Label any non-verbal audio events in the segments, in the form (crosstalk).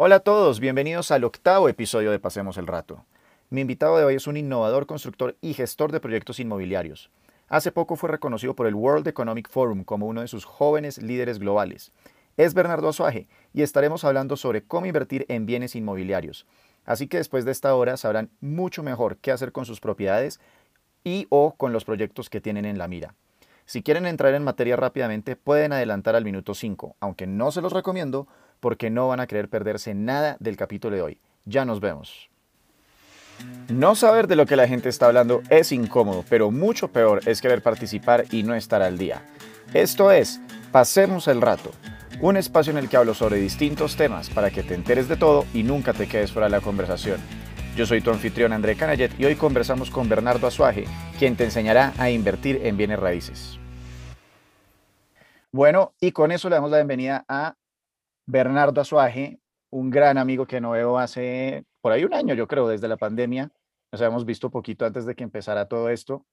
Hola a todos, bienvenidos al octavo episodio de Pasemos el Rato. Mi invitado de hoy es un innovador, constructor y gestor de proyectos inmobiliarios. Hace poco fue reconocido por el World Economic Forum como uno de sus jóvenes líderes globales. Es Bernardo Azuaje y estaremos hablando sobre cómo invertir en bienes inmobiliarios. Así que después de esta hora sabrán mucho mejor qué hacer con sus propiedades y o con los proyectos que tienen en la mira. Si quieren entrar en materia rápidamente, pueden adelantar al minuto 5, aunque no se los recomiendo porque no van a querer perderse nada del capítulo de hoy. Ya nos vemos. No saber de lo que la gente está hablando es incómodo, pero mucho peor es querer participar y no estar al día. Esto es, pasemos el rato, un espacio en el que hablo sobre distintos temas para que te enteres de todo y nunca te quedes fuera de la conversación. Yo soy tu anfitrión André Canayet y hoy conversamos con Bernardo Azuaje, quien te enseñará a invertir en bienes raíces. Bueno, y con eso le damos la bienvenida a Bernardo Azuaje, un gran amigo que no veo hace por ahí un año, yo creo, desde la pandemia. Nos habíamos visto poquito antes de que empezara todo esto.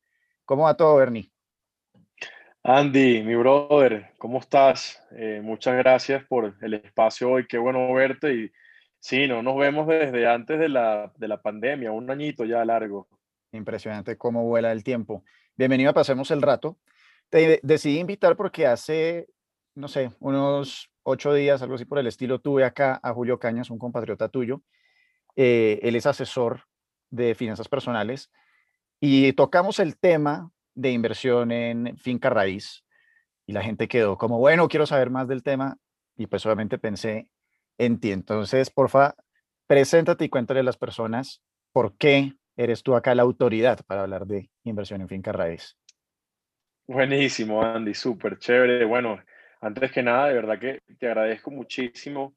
¿Cómo va todo, Bernie? Andy, mi brother, ¿cómo estás? Eh, muchas gracias por el espacio hoy, qué bueno verte. Y sí, no nos vemos desde antes de la, de la pandemia, un añito ya largo. Impresionante cómo vuela el tiempo. Bienvenido a Pasemos el Rato. Te decidí invitar porque hace, no sé, unos ocho días, algo así por el estilo, tuve acá a Julio Cañas, un compatriota tuyo. Eh, él es asesor de finanzas personales y tocamos el tema de inversión en finca raíz y la gente quedó como, bueno, quiero saber más del tema y pues obviamente pensé en ti. Entonces, porfa, preséntate y cuéntale a las personas por qué eres tú acá la autoridad para hablar de inversión en finca raíz. Buenísimo, Andy, súper chévere. Bueno, antes que nada, de verdad que te agradezco muchísimo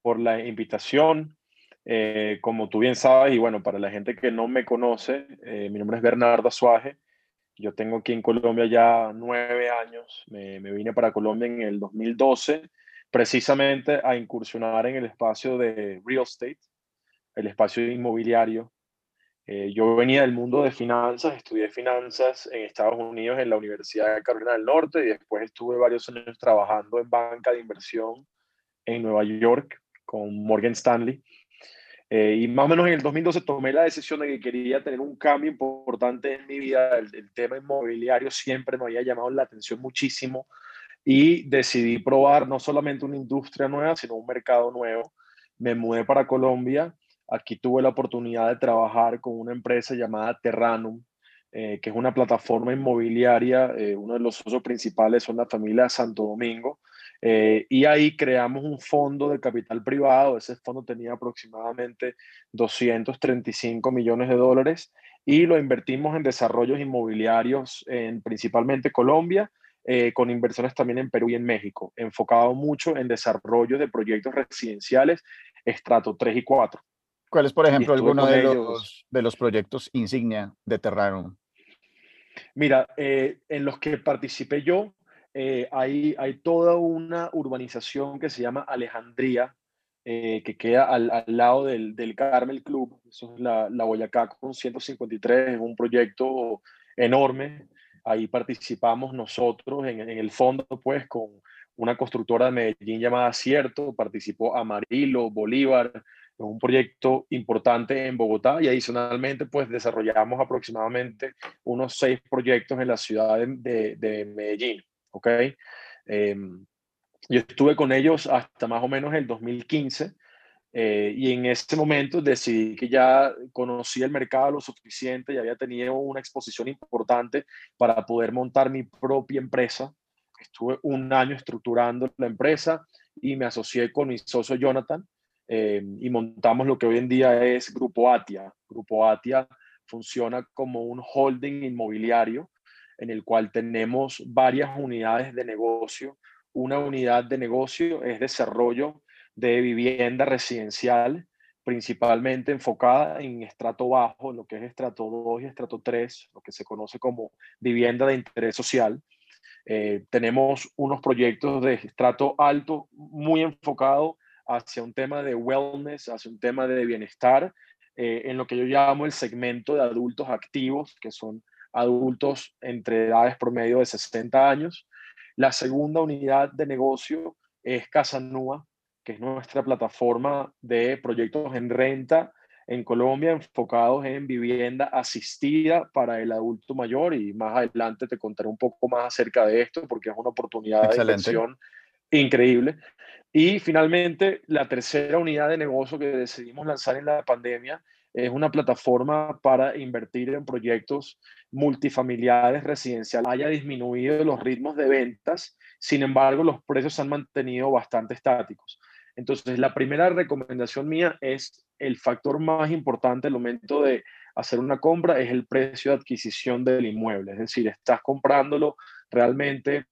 por la invitación. Eh, como tú bien sabes, y bueno, para la gente que no me conoce, eh, mi nombre es Bernardo Azuaje. Yo tengo aquí en Colombia ya nueve años. Me, me, vine para Colombia en el 2012, precisamente a incursionar en el espacio de real estate, el espacio inmobiliario. Eh, yo venía del mundo de finanzas, estudié finanzas en Estados Unidos en la Universidad de Carolina del Norte y después estuve varios años trabajando en banca de inversión en Nueva York con Morgan Stanley. Eh, y más o menos en el 2012 tomé la decisión de que quería tener un cambio importante en mi vida. El, el tema inmobiliario siempre me había llamado la atención muchísimo y decidí probar no solamente una industria nueva, sino un mercado nuevo. Me mudé para Colombia Aquí tuve la oportunidad de trabajar con una empresa llamada Terranum, eh, que es una plataforma inmobiliaria. Eh, uno de los socios principales son la familia Santo Domingo. Eh, y ahí creamos un fondo de capital privado. Ese fondo tenía aproximadamente 235 millones de dólares y lo invertimos en desarrollos inmobiliarios en principalmente Colombia, con inversiones también en Perú y en México, enfocado mucho en desarrollo de proyectos residenciales estrato 3 y 4. ¿Cuál es, por ejemplo, alguno de los, de los proyectos insignia de Terrarum? Mira, eh, en los que participé yo, eh, hay, hay toda una urbanización que se llama Alejandría, eh, que queda al, al, lado del, del Carmel Club, eso es la, la Boyacá con 153, es un proyecto enorme. Ahí participamos nosotros en, en el fondo, pues, con una constructora de Medellín llamada Cierto, participó Amarillo, Bolívar, un proyecto importante en Bogotá y adicionalmente pues desarrollamos aproximadamente unos seis proyectos en la ciudad de, de, Medellín, ¿ok? Em, yo estuve con ellos hasta más o menos el 2015 eh, y en ese momento decidí que ya conocía el mercado lo suficiente y había tenido una exposición importante para poder montar mi propia empresa. Estuve un año estructurando la empresa y me asocié con mi socio Jonathan eh, y montamos lo que hoy en día es Grupo Atia. Grupo Atia funciona como un holding inmobiliario en el cual tenemos varias unidades de negocio. Una unidad de negocio es desarrollo de vivienda residencial, principalmente enfocada en estrato bajo, lo que es estrato 2 y estrato 3, lo que se conoce como vivienda de interés social. Eh, tenemos unos proyectos de estrato alto muy enfocado hacia un tema de wellness, hacia un tema de bienestar, eh, en lo que yo llamo el segmento de adultos activos, que son adultos entre edades promedio de 60 años. La segunda unidad de negocio es Casanúa. que es nuestra plataforma de proyectos en renta en Colombia enfocados en vivienda asistida para el adulto mayor y más adelante te contaré un poco más acerca de esto porque es una oportunidad de inversión increíble. Y finalmente, la tercera unidad de negocio que decidimos lanzar en la pandemia es una plataforma para invertir en proyectos multifamiliares residenciales. Haya disminuido los ritmos de ventas, sin embargo, los precios se han mantenido bastante estáticos. Entonces, la primera recomendación mía es el factor más importante al momento de hacer una compra es el precio de adquisición del inmueble. Es decir, estás comprándolo realmente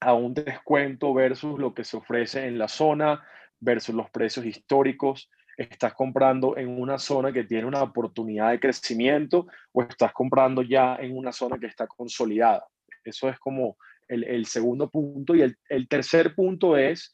a un descuento versus lo que se ofrece en la zona, versus los precios históricos. Estás comprando en una zona que tiene una oportunidad de crecimiento o estás comprando ya en una zona que está consolidada. Eso es como el, segundo punto. Y el tercer punto es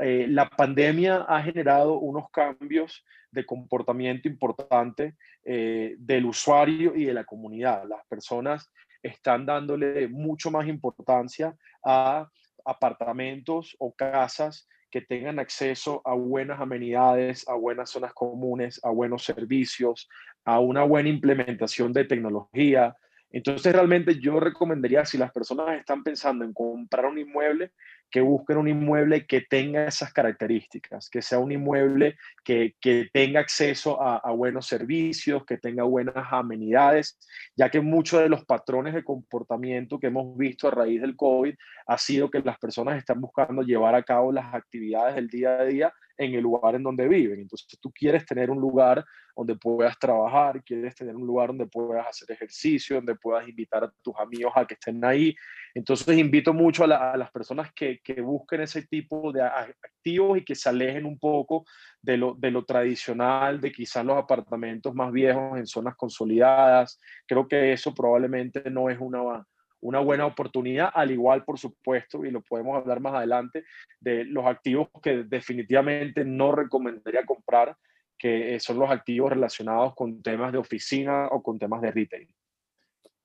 eh, la pandemia ha generado unos cambios de comportamiento importante eh, del usuario y de la comunidad. Las personas están dándole mucho más importancia a apartamentos o casas que tengan acceso a buenas amenidades, a buenas zonas comunes, a buenos servicios, a una buena implementación de tecnología. Entonces, realmente yo recomendaría, si las personas están pensando en comprar un inmueble, que busquen un inmueble que tenga esas características, que sea un inmueble que, tenga acceso a, buenos servicios, que tenga buenas amenidades, ya que muchos de los patrones de comportamiento que hemos visto a raíz del COVID ha sido que las personas están buscando llevar a cabo las actividades del día a día en el lugar en donde viven. Entonces tú quieres tener un lugar donde puedas trabajar, quieres tener un lugar donde puedas hacer ejercicio, donde puedas invitar a tus amigos a que estén ahí. Entonces invito mucho a, las personas que, que, busquen ese tipo de activos y que se alejen un poco de lo, tradicional, de quizás los apartamentos más viejos en zonas consolidadas. Creo que eso probablemente no es una una buena oportunidad, al igual, por supuesto, y lo podemos hablar más adelante, de los activos que definitivamente no recomendaría comprar, que son los activos relacionados con temas de oficina o con temas de retail.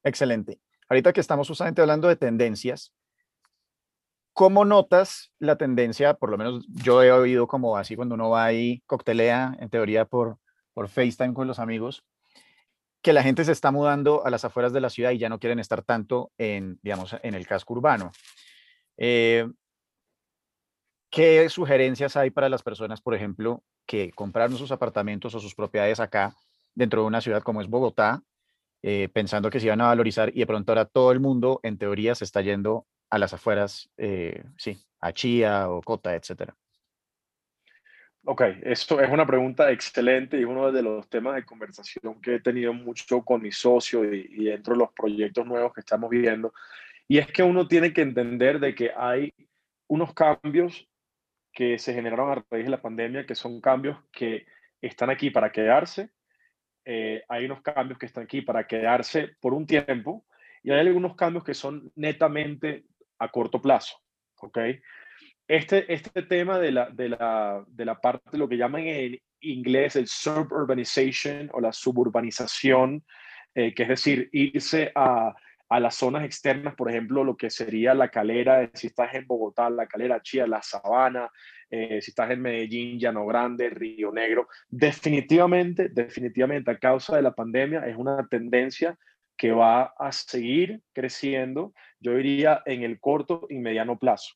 Excelente. Ahorita que estamos justamente hablando de tendencias, ¿cómo notas la tendencia? Por lo menos yo he oído como así cuando uno va ahí, coctelea, en teoría por, por FaceTime con los amigos, que la gente se está mudando a las afueras de la ciudad y ya no quieren estar tanto en, digamos, en el casco urbano. Eh, ¿Qué sugerencias hay para las personas, por ejemplo, que compraron sus apartamentos o sus propiedades acá dentro de una ciudad como es Bogotá, eh, pensando que se iban a valorizar y de pronto ahora todo el mundo, en teoría, se está yendo a las afueras, eh, sí, a Chía o Cota, etcétera? Ok, eso es una pregunta excelente y uno de los temas de conversación que he tenido mucho con mis socios y, dentro de los proyectos nuevos que estamos viendo. Y es que uno tiene que entender de que hay unos cambios que se generaron a raíz de la pandemia, que son cambios que están aquí para quedarse. Eh, hay unos cambios que están aquí para quedarse por un tiempo y hay algunos cambios que son netamente a corto plazo. ¿ok? este, este tema de la, de, la, de la parte, de lo que llaman en inglés el suburbanization o la suburbanización, eh, que es decir, irse a, a, las zonas externas, por ejemplo, lo que sería la calera, si estás en Bogotá, la calera Chía, la Sabana, eh, si estás en Medellín, Llano Grande, Río Negro, definitivamente, definitivamente a causa de la pandemia es una tendencia que va a seguir creciendo, yo diría, en el corto y mediano plazo.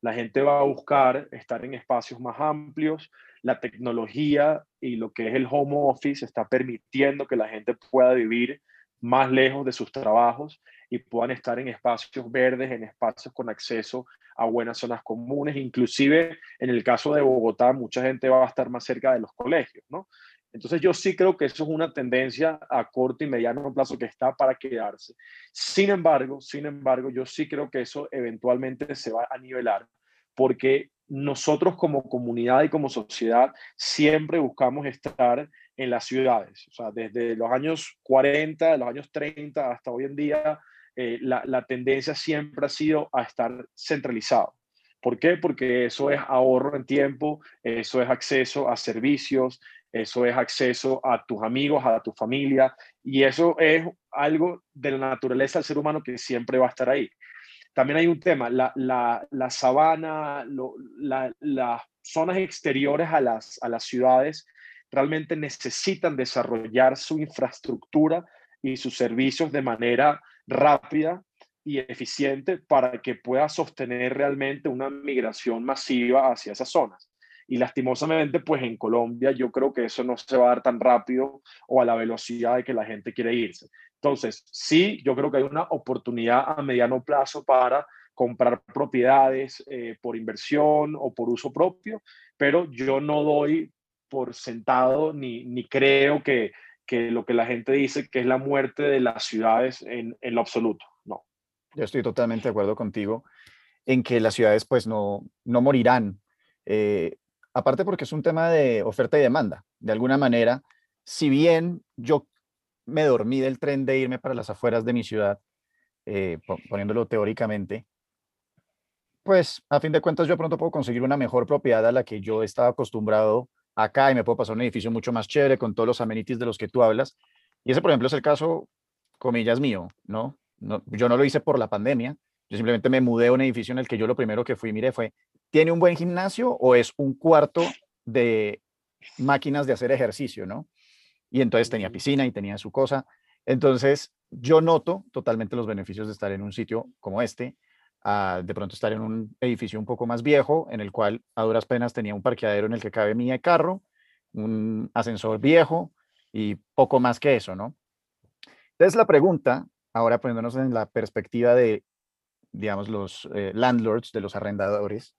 La gente va a buscar estar en espacios más amplios. La tecnología y lo que es el home office está permitiendo que la gente pueda vivir más lejos de sus trabajos y puedan estar en espacios verdes, en espacios con acceso a buenas zonas comunes. Inclusive en el caso de Bogotá, mucha gente va a estar más cerca de los colegios, ¿no? Entonces yo sí creo que eso es una tendencia a corto y mediano plazo que está para quedarse. Sin embargo, sin embargo, yo sí creo que eso eventualmente se va a nivelar porque nosotros como comunidad y como sociedad siempre buscamos estar en las ciudades. O sea, desde los años 40, los años 30 hasta hoy en día, eh, la, la tendencia siempre ha sido a estar centralizado. ¿Por qué? Porque eso es ahorro en tiempo, eso es acceso a servicios, eso es acceso a tus amigos, a tu familia, y eso es algo de la naturaleza del ser humano que siempre va a estar ahí. también hay un tema, la, la, sabana, las zonas exteriores a las, a las ciudades realmente necesitan desarrollar su infraestructura y sus servicios de manera rápida y eficiente para que pueda sostener realmente una migración masiva hacia esas zonas. Y lastimosamente, pues en Colombia yo creo que eso no se va a dar tan rápido o a la velocidad de que la gente quiere irse. Entonces, sí, yo creo que hay una oportunidad a mediano plazo para comprar propiedades eh, por inversión o por uso propio, pero yo no doy por sentado ni, ni creo que, que lo que la gente dice que es la muerte de las ciudades en, en lo absoluto. No. Yo estoy totalmente de acuerdo contigo en que las ciudades pues no, no morirán. Eh, aparte porque es un tema de oferta y demanda. De alguna manera, si bien yo me dormí del tren de irme para las afueras de mi ciudad, eh, poniéndolo teóricamente, pues a fin de cuentas yo pronto puedo conseguir una mejor propiedad a la que yo estaba acostumbrado acá y me puedo pasar un edificio mucho más chévere con todos los amenities de los que tú hablas. Y ese, por ejemplo, es el caso, comillas, mío, ¿no? no yo no lo hice por la pandemia, yo simplemente me mudé a un edificio en el que yo lo primero que fui, mire, fue, ¿tiene un buen gimnasio o es un cuarto de máquinas de hacer ejercicio, ¿no? Y entonces tenía piscina y tenía su cosa. Entonces, yo noto totalmente los beneficios de estar en un sitio como este, de pronto estar en un edificio un poco más viejo, en el cual a duras penas tenía un parqueadero en el que cabe mi carro, un ascensor viejo y poco más que eso, ¿no? Entonces la pregunta, ahora poniéndonos en la perspectiva de, digamos, los eh, landlords, de los arrendadores,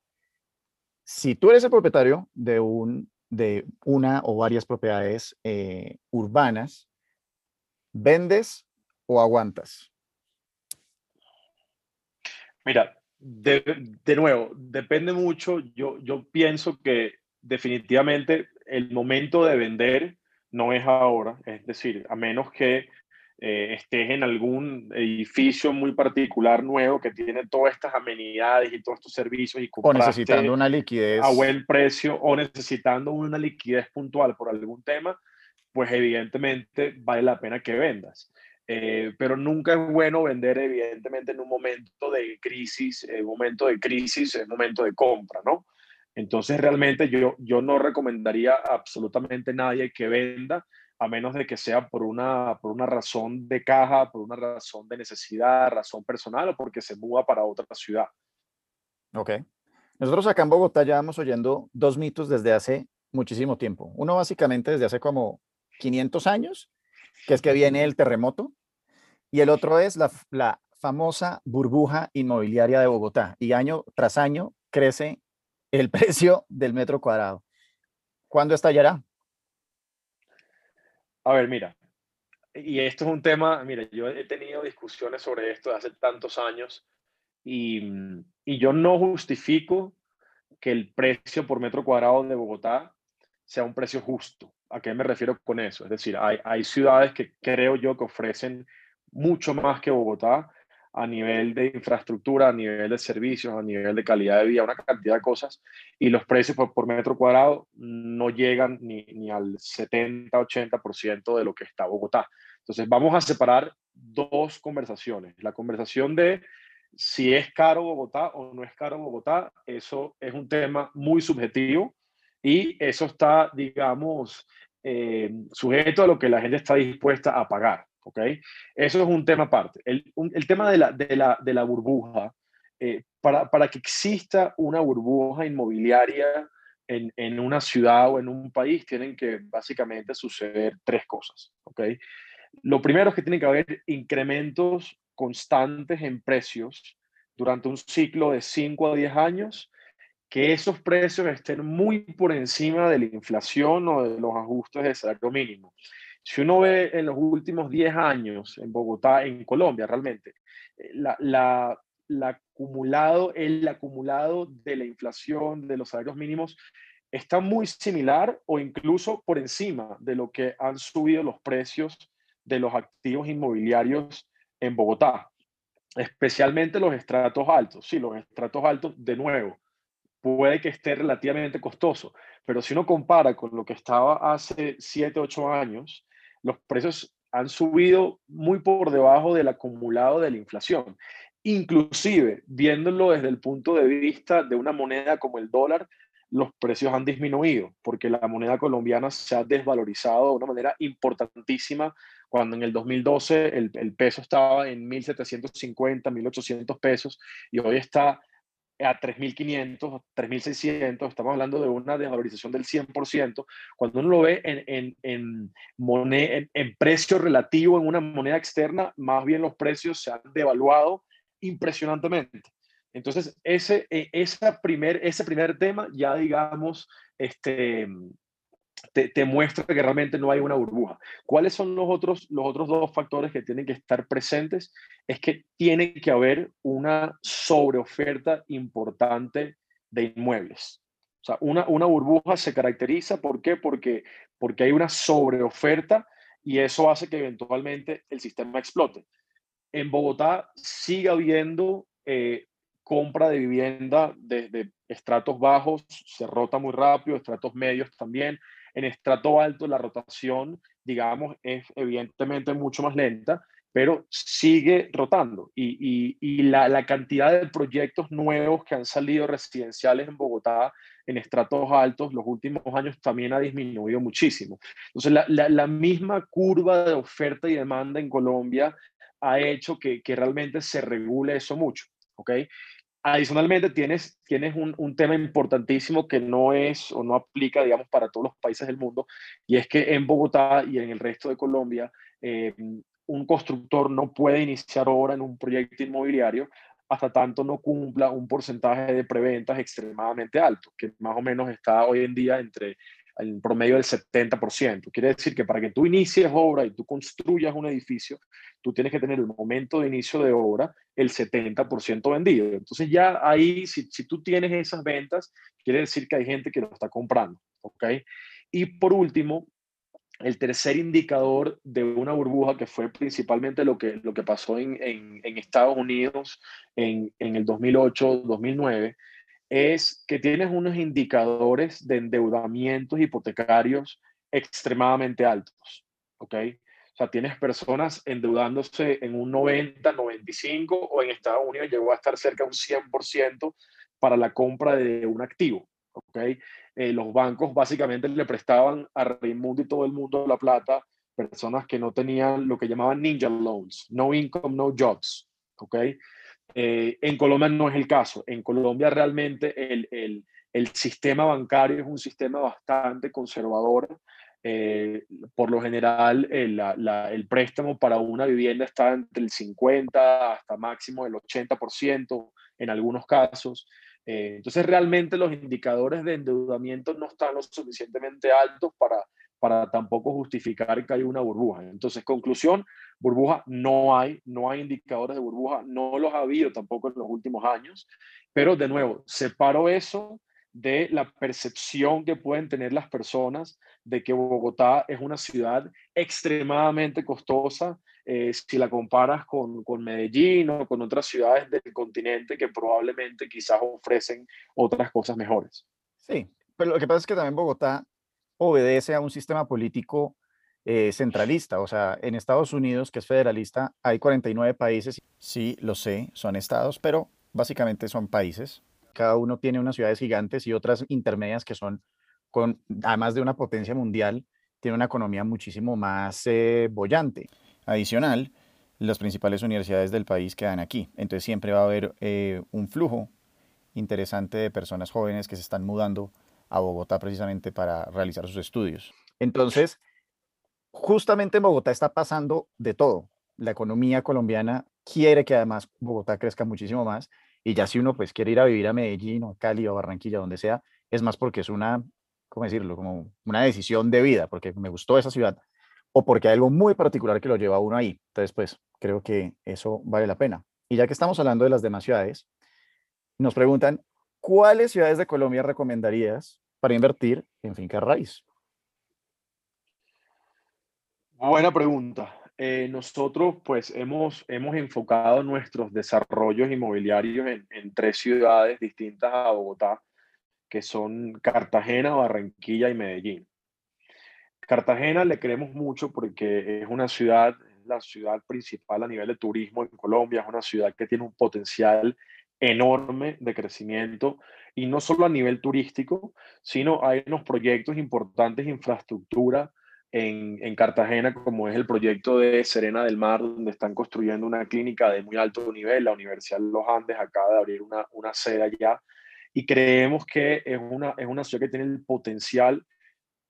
si tú eres el propietario de, un, de una o varias propiedades eh, urbanas, ¿vendes o aguantas? Mira, de, nuevo, depende mucho. Yo, yo pienso que definitivamente el momento de vender no es ahora, es decir, a menos que eh, estés en algún edificio muy particular nuevo que tiene todas estas amenidades y todos estos servicios y o necesitando una liquidez a buen precio o necesitando una liquidez puntual por algún tema, pues evidentemente vale la pena que vendas. Eh, pero nunca es bueno vender, evidentemente, en un momento de crisis, en momento de crisis, en momento de compra, ¿no? Entonces, realmente yo, yo no recomendaría absolutamente a nadie que venda, a menos de que sea por una, por una razón de caja, por una razón de necesidad, razón personal o porque se muda para otra ciudad. Ok. Nosotros acá en Bogotá ya vamos oyendo dos mitos desde hace muchísimo tiempo. Uno básicamente desde hace como 500 años que es que viene el terremoto, y el otro es la, la famosa burbuja inmobiliaria de Bogotá, y año tras año crece el (laughs) precio del metro cuadrado. ¿Cuándo estallará? A ver, mira, y esto es un tema, mira, yo he tenido discusiones sobre esto hace tantos años y, y, yo no justifico que el precio por metro cuadrado de Bogotá sea un precio justo. ¿A qué me refiero con eso? Es decir, hay, hay ciudades que creo yo que ofrecen mucho más que Bogotá a nivel de infraestructura, a nivel de servicios, a nivel de calidad de vida, una cantidad de cosas, y los precios por, metro cuadrado no llegan ni, ni al 70-80% de lo que está Bogotá. Entonces, vamos a separar dos conversaciones. La conversación de si es caro Bogotá o no es caro Bogotá, eso es un tema muy subjetivo y eso está, digamos, eh, sujeto a lo que la gente está dispuesta a pagar. ¿ok? Eso es un tema aparte. El, el tema de la, de la, de la burbuja, eh, para, para, que exista una burbuja inmobiliaria en, en, una ciudad o en un país, tienen que básicamente suceder tres cosas. ¿ok? Lo primero es que tienen que haber incrementos constantes en precios durante un ciclo de 5 a 10 años que esos precios estén muy por encima de la inflación o de los ajustes de salario mínimo. Si uno ve en los últimos 10 años en Bogotá, en Colombia realmente, eh, la, la, la acumulado, el acumulado de la inflación, de los salarios mínimos, está muy similar o incluso por encima de lo que han subido los precios de los activos inmobiliarios en Bogotá, especialmente los estratos altos. Sí, los estratos altos, de nuevo, puede que esté relativamente costoso, pero si uno compara con lo que estaba hace 7, 8 años, los precios han subido muy por debajo del acumulado de la inflación. Inclusive, viéndolo desde el punto de vista de una moneda como el dólar, los precios han disminuido porque la moneda colombiana se ha desvalorizado de una manera importantísima cuando en el 2012 el, el peso estaba en 1.750, 1.800 pesos y hoy está a 3.500, 3.600, estamos hablando de una desvalorización del 100%, cuando uno lo ve en, en, en, moneda, en, precio relativo en una moneda externa, más bien los precios se han devaluado impresionantemente. Entonces, ese, e, esa primer, ese primer tema ya, digamos, este, te, muestra que realmente no hay una burbuja. ¿Cuáles son los otros, los otros dos factores que tienen que estar presentes? Es que tiene que haber una sobreoferta importante de inmuebles. O sea, una, una burbuja se caracteriza, ¿por qué? Porque, porque hay una sobreoferta y eso hace que eventualmente el sistema explote. En Bogotá sigue habiendo eh, compra de vivienda desde estratos bajos, se rota muy rápido, estratos medios también, en estrato alto la rotación, digamos, es evidentemente mucho más lenta, pero sigue rotando. Y, y, la, cantidad de proyectos nuevos que han salido residenciales en Bogotá en estratos altos los últimos años también ha disminuido muchísimo. Entonces, la, la, la misma curva de oferta y demanda en Colombia ha hecho que, que realmente se regule eso mucho. ¿ok? Adicionalmente, tienes, tienes un, un, tema importantísimo que no es o no aplica, digamos, para todos los países del mundo, y es que en Bogotá y en el resto de Colombia, eh, un constructor no puede iniciar obra en un proyecto inmobiliario hasta tanto no cumpla un porcentaje de preventas extremadamente alto, que más o menos está hoy en día entre en promedio del 70%. Quiere decir que para que tú inicies obra y tú construyas un edificio, tú tienes que tener el momento de inicio de obra el 70% vendido. Entonces ya ahí, si, si tú tienes esas ventas, quiere decir que hay gente que lo está comprando. ¿ok? Y por último, el tercer indicador de una burbuja, que fue principalmente lo que, lo que pasó en, en, en Estados Unidos en, en el 2008-2009, es que tienes unos indicadores de endeudamientos hipotecarios extremadamente altos, ¿ok? O sea, tienes personas endeudándose en un 90, 95 o en Estados Unidos llegó a estar cerca de un 100% para la compra de un activo, ¿ok? Eh, los bancos básicamente le prestaban a Raimundo y todo el mundo la plata, personas que no tenían lo que llamaban ninja loans, no income, no jobs, ¿ok? Eh, en Colombia no es el caso. En Colombia realmente el, el, sistema bancario es un sistema bastante conservador. Eh, por lo general, el, eh, el, préstamo para una vivienda está entre el 50 hasta máximo el 80% en algunos casos. Entonces, realmente los indicadores de endeudamiento no están lo suficientemente altos para, para tampoco justificar que hay una burbuja. Entonces, conclusión, burbuja no hay, no hay indicadores de burbuja, no los ha habido tampoco en los últimos años, pero de nuevo, separo eso de la percepción que pueden tener las personas de que Bogotá es una ciudad extremadamente costosa eh, si la comparas con, con, Medellín o con otras ciudades del continente que probablemente quizás ofrecen otras cosas mejores. Sí, pero lo que pasa es que también Bogotá obedece a un sistema político eh, centralista. O sea, en Estados Unidos, que es federalista, hay 49 países. Sí, lo sé, son estados, pero básicamente son países. Cada uno tiene unas ciudades gigantes y otras intermedias que son, con, además de una potencia mundial, tiene una economía muchísimo más eh, bollante. Adicional, las principales universidades del país quedan aquí. Entonces siempre va a haber eh, un flujo interesante de personas jóvenes que se están mudando a Bogotá precisamente para realizar sus estudios. Entonces, justamente en Bogotá está pasando de todo. La economía colombiana quiere que además Bogotá crezca muchísimo más y ya si uno pues quiere ir a vivir a Medellín o a Cali o Barranquilla, donde sea, es más porque es una, ¿cómo decirlo? Como una decisión de vida, porque me gustó esa ciudad o porque hay algo muy particular que lo lleva a uno ahí. Entonces, pues creo que eso vale la pena. Y ya que estamos hablando de las demás ciudades, nos preguntan, ¿cuáles ciudades de Colombia recomendarías para invertir en finca raíz? Buena pregunta. Eh, nosotros pues hemos, hemos enfocado nuestros desarrollos inmobiliarios en, en, tres ciudades distintas a Bogotá, que son Cartagena, Barranquilla y Medellín. Cartagena le queremos mucho porque es una ciudad la ciudad principal a nivel de turismo en Colombia, es una ciudad que tiene un potencial enorme de crecimiento y no solo a nivel turístico, sino hay unos proyectos importantes de infraestructura en, en, Cartagena, como es el proyecto de Serena del Mar, donde están construyendo una clínica de muy alto nivel. La Universidad de los Andes acaba de abrir una, una sede allá y creemos que es una, es una ciudad que tiene el potencial,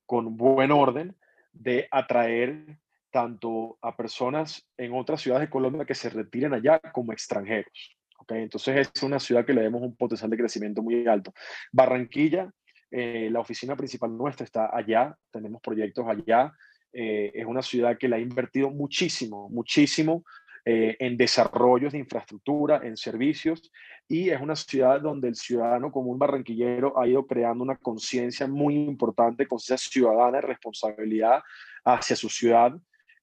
con buen orden, de atraer tanto a personas en otras ciudades de Colombia que se retiren allá como extranjeros. ¿Okay? Entonces es una ciudad que le vemos un potencial de crecimiento muy alto. Barranquilla, eh, la oficina principal nuestra está allá, tenemos proyectos allá. Eh, es una ciudad que le ha invertido muchísimo, muchísimo eh, en desarrollos de infraestructura, en servicios, y es una ciudad donde el ciudadano común barranquillero ha ido creando una conciencia muy importante, conciencia ciudadana de responsabilidad hacia su ciudad.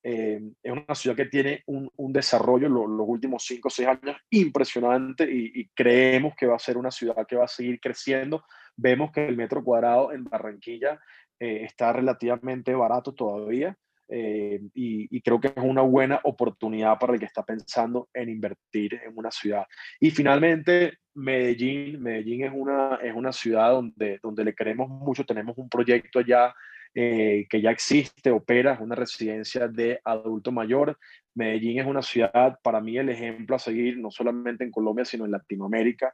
Eh, es una ciudad que tiene un, un desarrollo en los últimos cinco o seis años impresionante y, creemos que va a ser una ciudad que va a seguir creciendo. Vemos que el metro cuadrado en Barranquilla eh, está relativamente barato todavía. Eh, y, creo que es una buena oportunidad para el que está pensando en invertir en una ciudad. Y finalmente, Medellín. Medellín es una, es una ciudad donde, donde le queremos mucho. Tenemos un proyecto allá eh, que ya existe, opera, es una residencia de adulto mayor. Medellín es una ciudad, para mí, el ejemplo a seguir, no solamente en Colombia, sino en Latinoamérica,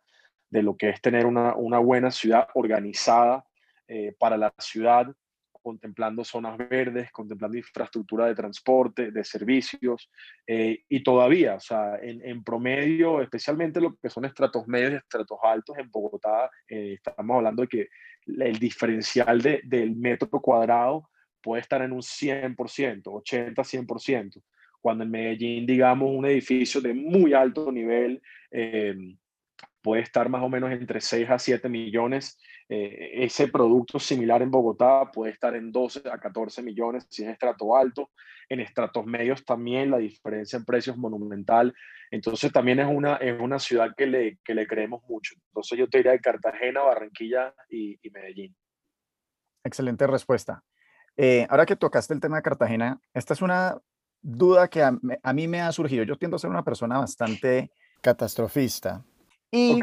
de lo que es tener una, una buena ciudad organizada eh, para la ciudad contemplando zonas verdes, contemplando infraestructura de transporte, de servicios, eh, y todavía, o sea, en, promedio, especialmente lo que son estratos medios y estratos altos en Bogotá, eh, estamos hablando de que el diferencial de, del metro cuadrado puede estar en un 100%, 80-100%, cuando en Medellín, digamos, un edificio de muy alto nivel, eh, puede estar más o menos entre 6 a 7 millones. Eh, ese producto similar en Bogotá puede estar en 12 a 14 millones si es estrato alto. En estratos medios también la diferencia en precios monumental. Entonces también es una, es una ciudad que le, que le creemos mucho. Entonces yo te diría de Cartagena, Barranquilla y, Medellín. Excelente respuesta. Eh, ahora que tocaste el tema de Cartagena, esta es una duda que a, a mí me ha surgido. Yo tiendo a ser una persona bastante catastrofista y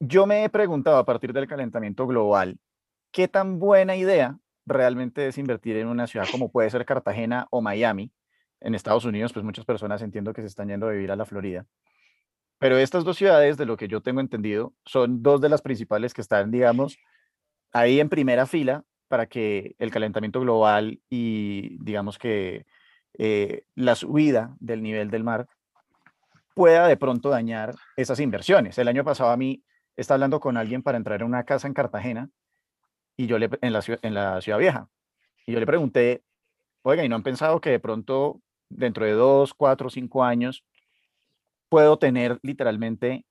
yo me he preguntado a partir del calentamiento global, ¿qué tan buena idea realmente es invertir en una ciudad como puede ser Cartagena o Miami? En Estados Unidos, pues muchas personas entiendo que se están yendo a vivir a la Florida. Pero estas dos ciudades, de lo que yo tengo entendido, son dos de las principales que están, digamos, ahí en primera fila para que el calentamiento global y, digamos que, eh, la subida del nivel del mar pueda de pronto dañar esas inversiones. El año pasado a mí estaba hablando con alguien para entrar en una casa en Cartagena y yo le, en, la, en la ciudad vieja. Y yo le pregunté, oiga, ¿y no han pensado que de pronto dentro de dos, cuatro, cinco años puedo tener literalmente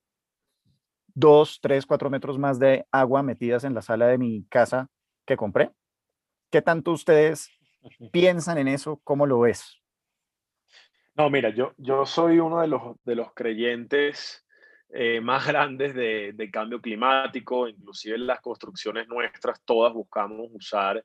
dos, tres, cuatro metros más de agua metidas en la sala de mi casa que compré? ¿Qué tanto ustedes (laughs) piensan en eso? ¿Cómo lo ves? No, mira, yo, yo soy uno de los, de los creyentes eh, más grandes de, cambio climático, inclusive en las construcciones nuestras, todas buscamos usar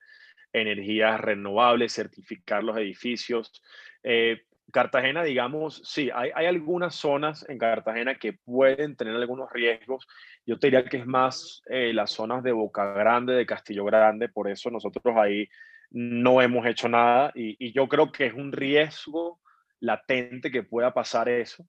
energías renovables, certificar los edificios. Eh, Cartagena, digamos, sí, hay, hay, algunas zonas en Cartagena que pueden tener algunos riesgos. Yo te diría que es más eh, las zonas de Boca Grande, de Castillo Grande, por eso nosotros ahí no hemos hecho nada y, y yo creo que es un riesgo latente que pueda pasar eso.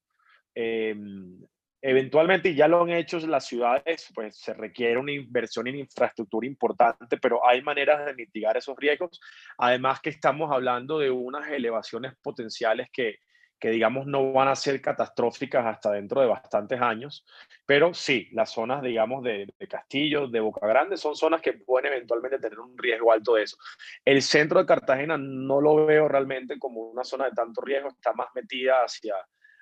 Em, eventualmente, ya lo han hecho las ciudades, pues se requiere una inversión en infraestructura importante, pero hay maneras de mitigar esos riesgos. Además que estamos hablando de unas elevaciones potenciales que, que digamos no van a ser catastróficas hasta dentro de bastantes años, pero sí, las zonas, digamos, de, de Castillo, de Boca Grande, son zonas que pueden eventualmente tener un riesgo alto de eso. El centro de Cartagena no lo veo realmente como una zona de tanto riesgo, está más metida hacia,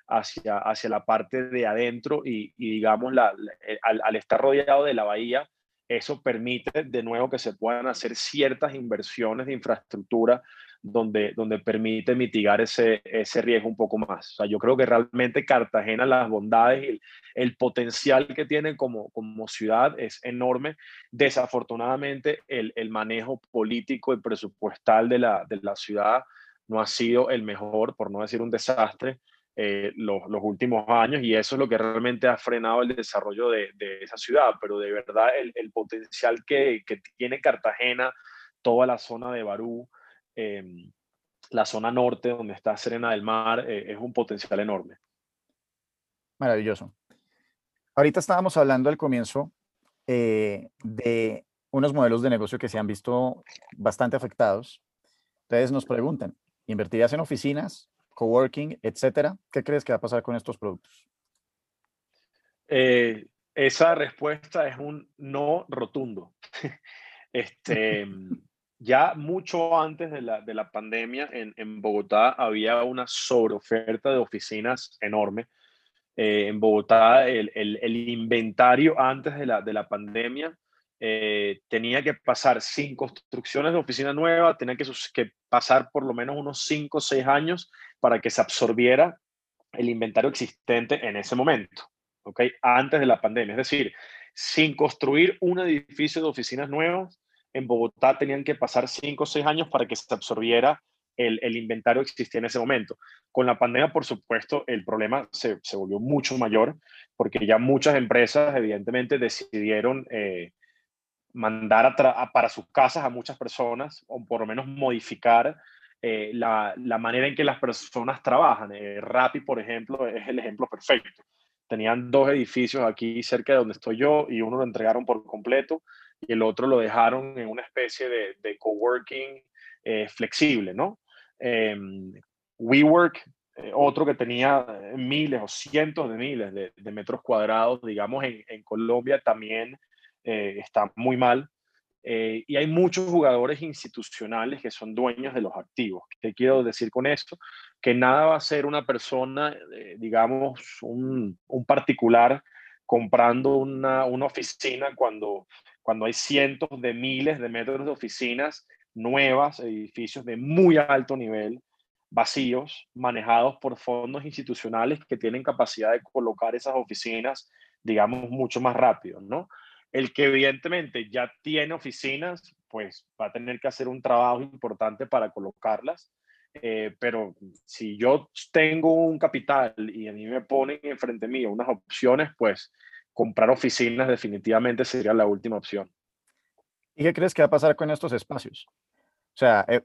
hacia, hacia la parte de adentro y, digamos, la, eh, al estar rodeado de la bahía, eso permite de nuevo que se puedan hacer ciertas inversiones de infraestructura donde, donde permite mitigar ese, ese riesgo un poco más. O sea, yo creo que realmente Cartagena, las bondades y el, potencial que tiene como, como ciudad es enorme. Desafortunadamente, el, el manejo político y presupuestal de la, de la ciudad no ha sido el mejor, por no decir un desastre, eh, los, últimos años y eso es lo que realmente ha frenado el desarrollo de, esa ciudad, pero de verdad el, potencial que, tiene Cartagena, toda la zona de Barú, em, la zona norte donde está Serena del Mar, eh, es un potencial enorme. Maravilloso. Ahorita estábamos hablando al comienzo eh, de unos modelos de negocio que se han visto bastante afectados. Ustedes nos preguntan, ¿invertirías en oficinas, coworking, etcétera? ¿Qué crees que va a pasar con estos productos? Eh, esa respuesta es un no rotundo. (laughs) este, ya mucho antes de la, de la pandemia en, en, Bogotá había una sobreoferta de oficinas enorme. Eh, en Bogotá el, el, el, inventario antes de la, de la pandemia eh, tenía que pasar sin construcciones de oficina nueva, tenía que, que pasar por lo menos unos 5 o 6 años para que se absorbiera el inventario existente en ese momento, ¿ok? Antes de la pandemia. Es decir, sin construir un edificio de oficinas nuevas, en Bogotá tenían que pasar 5 o 6 años para que se absorbiera el, inventario que existía en ese momento. Con la pandemia, por supuesto, el problema se, volvió mucho mayor porque ya muchas empresas, evidentemente, decidieron eh, mandar para sus casas a muchas personas o por lo menos modificar eh, la, la, manera en que las personas trabajan. Eh, Rappi, por ejemplo, es el ejemplo perfecto. Tenían dos edificios aquí cerca de donde estoy yo y uno lo entregaron por completo y el otro lo dejaron en una especie de, de coworking eh, flexible, ¿no? Em, WeWork, eh, otro que tenía miles o cientos de miles de, metros cuadrados, digamos, en, Colombia también eh, está muy mal. Eh, y hay muchos jugadores institucionales que son dueños de los activos. ¿Qué quiero decir con esto? Que nada va a ser una persona, eh, digamos, un, un, particular comprando una, una, oficina cuando, cuando hay cientos de miles de metros de oficinas nuevas, edificios de muy alto nivel, vacíos, manejados por fondos institucionales que tienen capacidad de colocar esas oficinas, digamos, mucho más rápido, ¿no? El que evidentemente ya tiene oficinas, pues va a tener que hacer un trabajo importante para colocarlas. Eh, pero si yo tengo un capital y a mí me ponen enfrente mío unas opciones, pues comprar oficinas definitivamente sería la última opción. ¿Y qué crees que va a pasar con estos espacios? O sea, eh,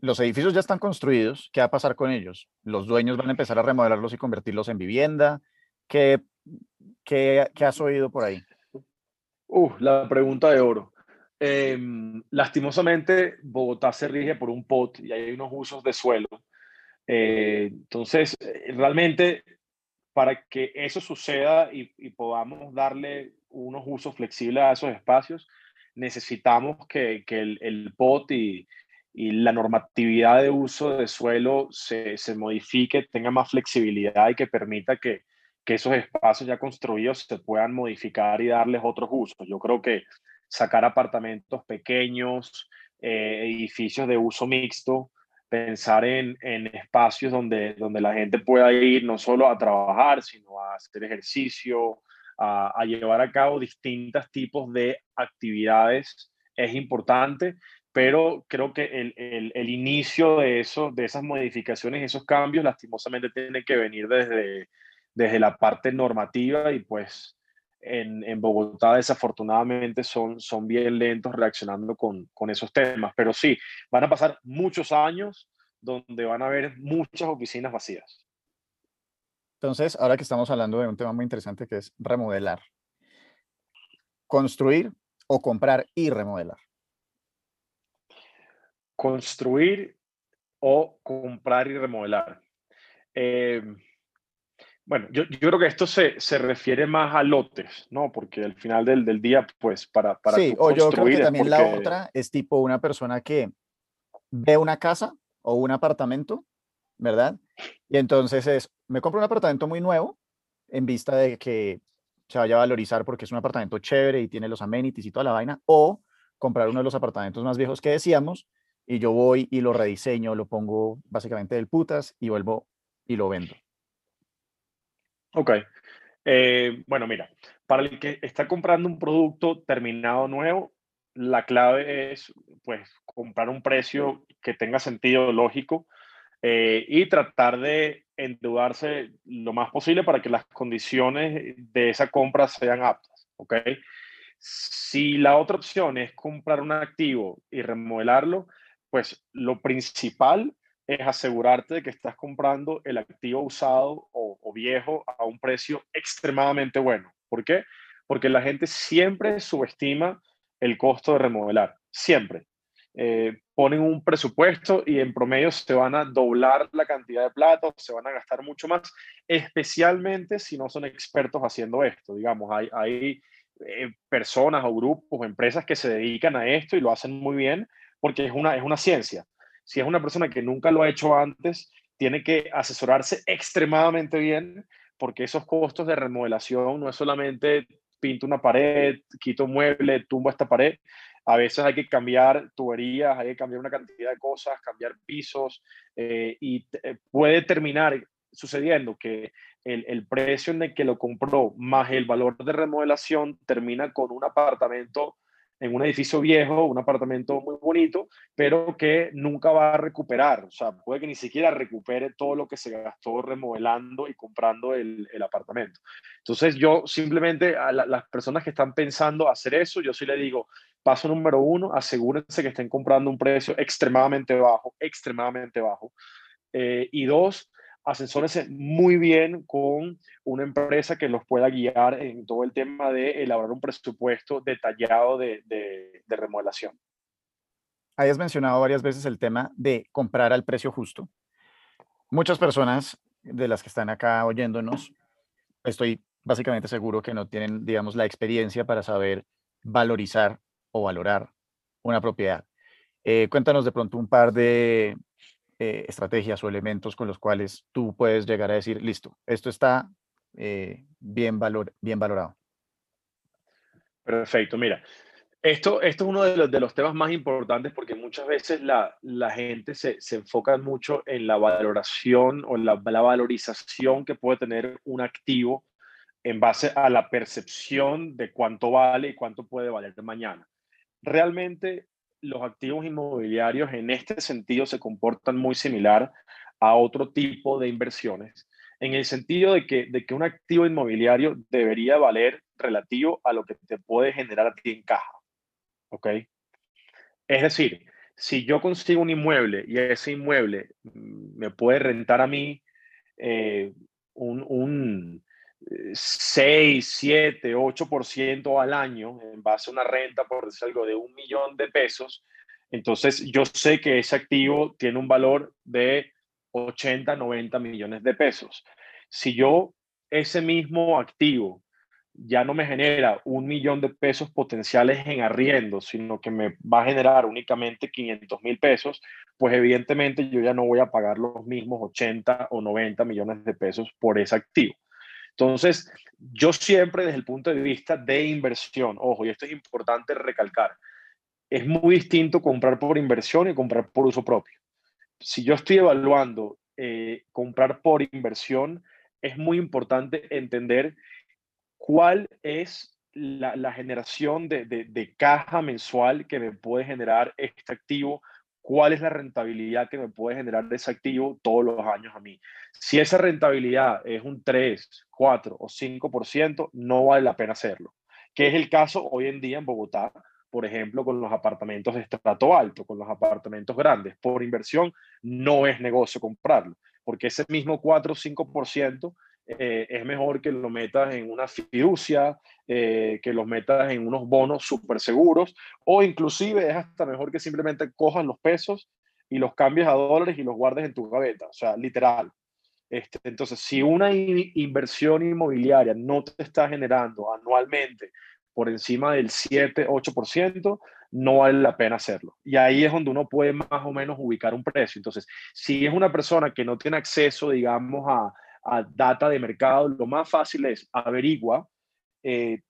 los edificios ya están construidos, ¿qué va a pasar con ellos? ¿Los dueños van a empezar a remodelarlos y convertirlos en vivienda? ¿Qué, qué, qué has oído por ahí? Uh, la pregunta de oro. Em, lastimosamente, Bogotá se rige por un POT y hay unos usos de suelo. Eh, entonces, eh, realmente, para que eso suceda y, podamos darle unos usos flexibles a esos espacios, necesitamos que, el, el, POT y, la normatividad de uso de suelo se, se modifique, tenga más flexibilidad y que permita que, que esos espacios ya construidos se puedan modificar y darles otros usos. Yo creo que sacar apartamentos pequeños, eh, edificios de uso mixto, pensar en, espacios donde, donde la gente pueda ir no solo a trabajar, sino a hacer ejercicio, a, llevar a cabo distintos tipos de actividades es importante, pero creo que el, el, el, inicio de, eso, de esas modificaciones, esos cambios, lastimosamente tiene que venir desde, desde la parte normativa y pues en, en, Bogotá desafortunadamente son, son bien lentos reaccionando con, con, esos temas. Pero sí, van a pasar muchos años donde van a haber muchas oficinas vacías. Entonces, ahora que estamos hablando de un tema muy interesante que es remodelar. Construir o comprar y remodelar. Construir o comprar y remodelar. Eh, bueno, yo, yo, creo que esto se, se, refiere más a lotes, ¿no? Porque al final del, del día, pues, para, para Sí, o yo creo que también la otra es tipo una persona que ve una casa o un apartamento, ¿verdad? Y entonces es, me compro un apartamento muy nuevo en vista de que se vaya a valorizar porque es un apartamento chévere y tiene los amenities y toda la vaina, o comprar uno de los apartamentos más viejos que decíamos y yo voy y lo rediseño, lo pongo básicamente del putas y vuelvo y lo vendo. Ok. Eh, bueno, mira, para el que está comprando un producto terminado nuevo, la clave es pues comprar un precio que tenga sentido lógico eh, y tratar de endeudarse lo más posible para que las condiciones de esa compra sean aptas, ¿ok? Si la otra opción es comprar un activo y remodelarlo, pues lo principal es asegurarte de que estás comprando el activo usado o, viejo a un precio extremadamente bueno. ¿Por qué? Porque la gente siempre subestima el costo de remodelar, siempre. Eh, ponen un presupuesto y en promedio se van a doblar la cantidad de plata, se van a gastar mucho más, especialmente si no son expertos haciendo esto. Digamos, hay, hay eh, personas o grupos o empresas que se dedican a esto y lo hacen muy bien porque es una, es una ciencia. Si es una persona que nunca lo ha hecho antes, tiene que asesorarse extremadamente bien porque esos costos de remodelación no es solamente pinto una pared, quito un mueble, tumbo esta pared, a veces hay que cambiar tuberías, hay que cambiar una cantidad de cosas, cambiar pisos eh, y eh, puede terminar sucediendo que el, el, precio en el que lo compró más el valor de remodelación termina con un apartamento en un edificio viejo, un apartamento muy bonito, pero que nunca va a recuperar. O sea, puede que ni siquiera recupere todo lo que se gastó remodelando y comprando el, el apartamento. Entonces yo simplemente a las personas que están pensando hacer eso, yo sí le digo, paso número uno, asegúrense que estén comprando un precio extremadamente bajo, extremadamente bajo. Eh, y dos, asesórense muy bien con una empresa que los pueda guiar en todo el tema de elaborar un presupuesto detallado de, de, remodelación. Hayas mencionado varias veces el tema de comprar al precio justo. Muchas personas de las que están acá oyéndonos, estoy básicamente seguro que no tienen, digamos, la experiencia para saber valorizar o valorar una propiedad. Eh, cuéntanos de pronto un par de eh, estrategias o elementos con los cuales tú puedes llegar a decir, listo, esto está eh, bien, valor, bien valorado. Perfecto, mira, esto, esto es uno de los, de los temas más importantes porque muchas veces la, la gente se, se, enfoca mucho en la valoración o la, la valorización que puede tener un activo en base a la percepción de cuánto vale y cuánto puede valer mañana. Realmente los activos inmobiliarios en este sentido se comportan muy similar a otro tipo de inversiones, en el sentido de que, de que un activo inmobiliario debería valer relativo a lo que te puede generar a ti en caja. ¿Ok? Es decir, si yo consigo un inmueble y ese inmueble mm, me puede rentar a mí eh, un, un 6, 7, 8% al año en base a una renta, por decir algo, de un millón de pesos, entonces yo sé que ese activo tiene un valor de 80, 90 millones de pesos. Si yo ese mismo activo ya no me genera un millón de pesos potenciales en arriendo, sino que me va a generar únicamente 500 mil pesos, pues evidentemente yo ya no voy a pagar los mismos 80 o 90 millones de pesos por ese activo. Entonces, yo siempre desde el punto de vista de inversión, ojo, y esto es importante recalcar, es muy distinto comprar por inversión y comprar por uso propio. Si yo estoy evaluando eh, comprar por inversión, es muy importante entender cuál es la, generación de, de, caja mensual que me puede generar este activo cuál es la rentabilidad que me puede generar ese activo todos los años a mí. Si esa rentabilidad es un 3, 4 o 5%, no vale la pena hacerlo. Que es el caso hoy en día en Bogotá, por ejemplo, con los apartamentos de estrato alto, con los apartamentos grandes. Por inversión no es negocio comprarlo, porque ese mismo 4 o 5% eh, es mejor que lo metas en una fiducia, eh, que los metas en unos bonos súper seguros, o inclusive es hasta mejor que simplemente cojas los pesos y los cambies a dólares y los guardes en tu gaveta, o sea, literal. Este, entonces, si una inversión inmobiliaria no te está generando anualmente por encima del 7-8%, no vale la pena hacerlo. Y ahí es donde uno puede más o menos ubicar un precio. Entonces, si es una persona que no tiene acceso, digamos, a, a data de mercado, lo más fácil es averigua eh,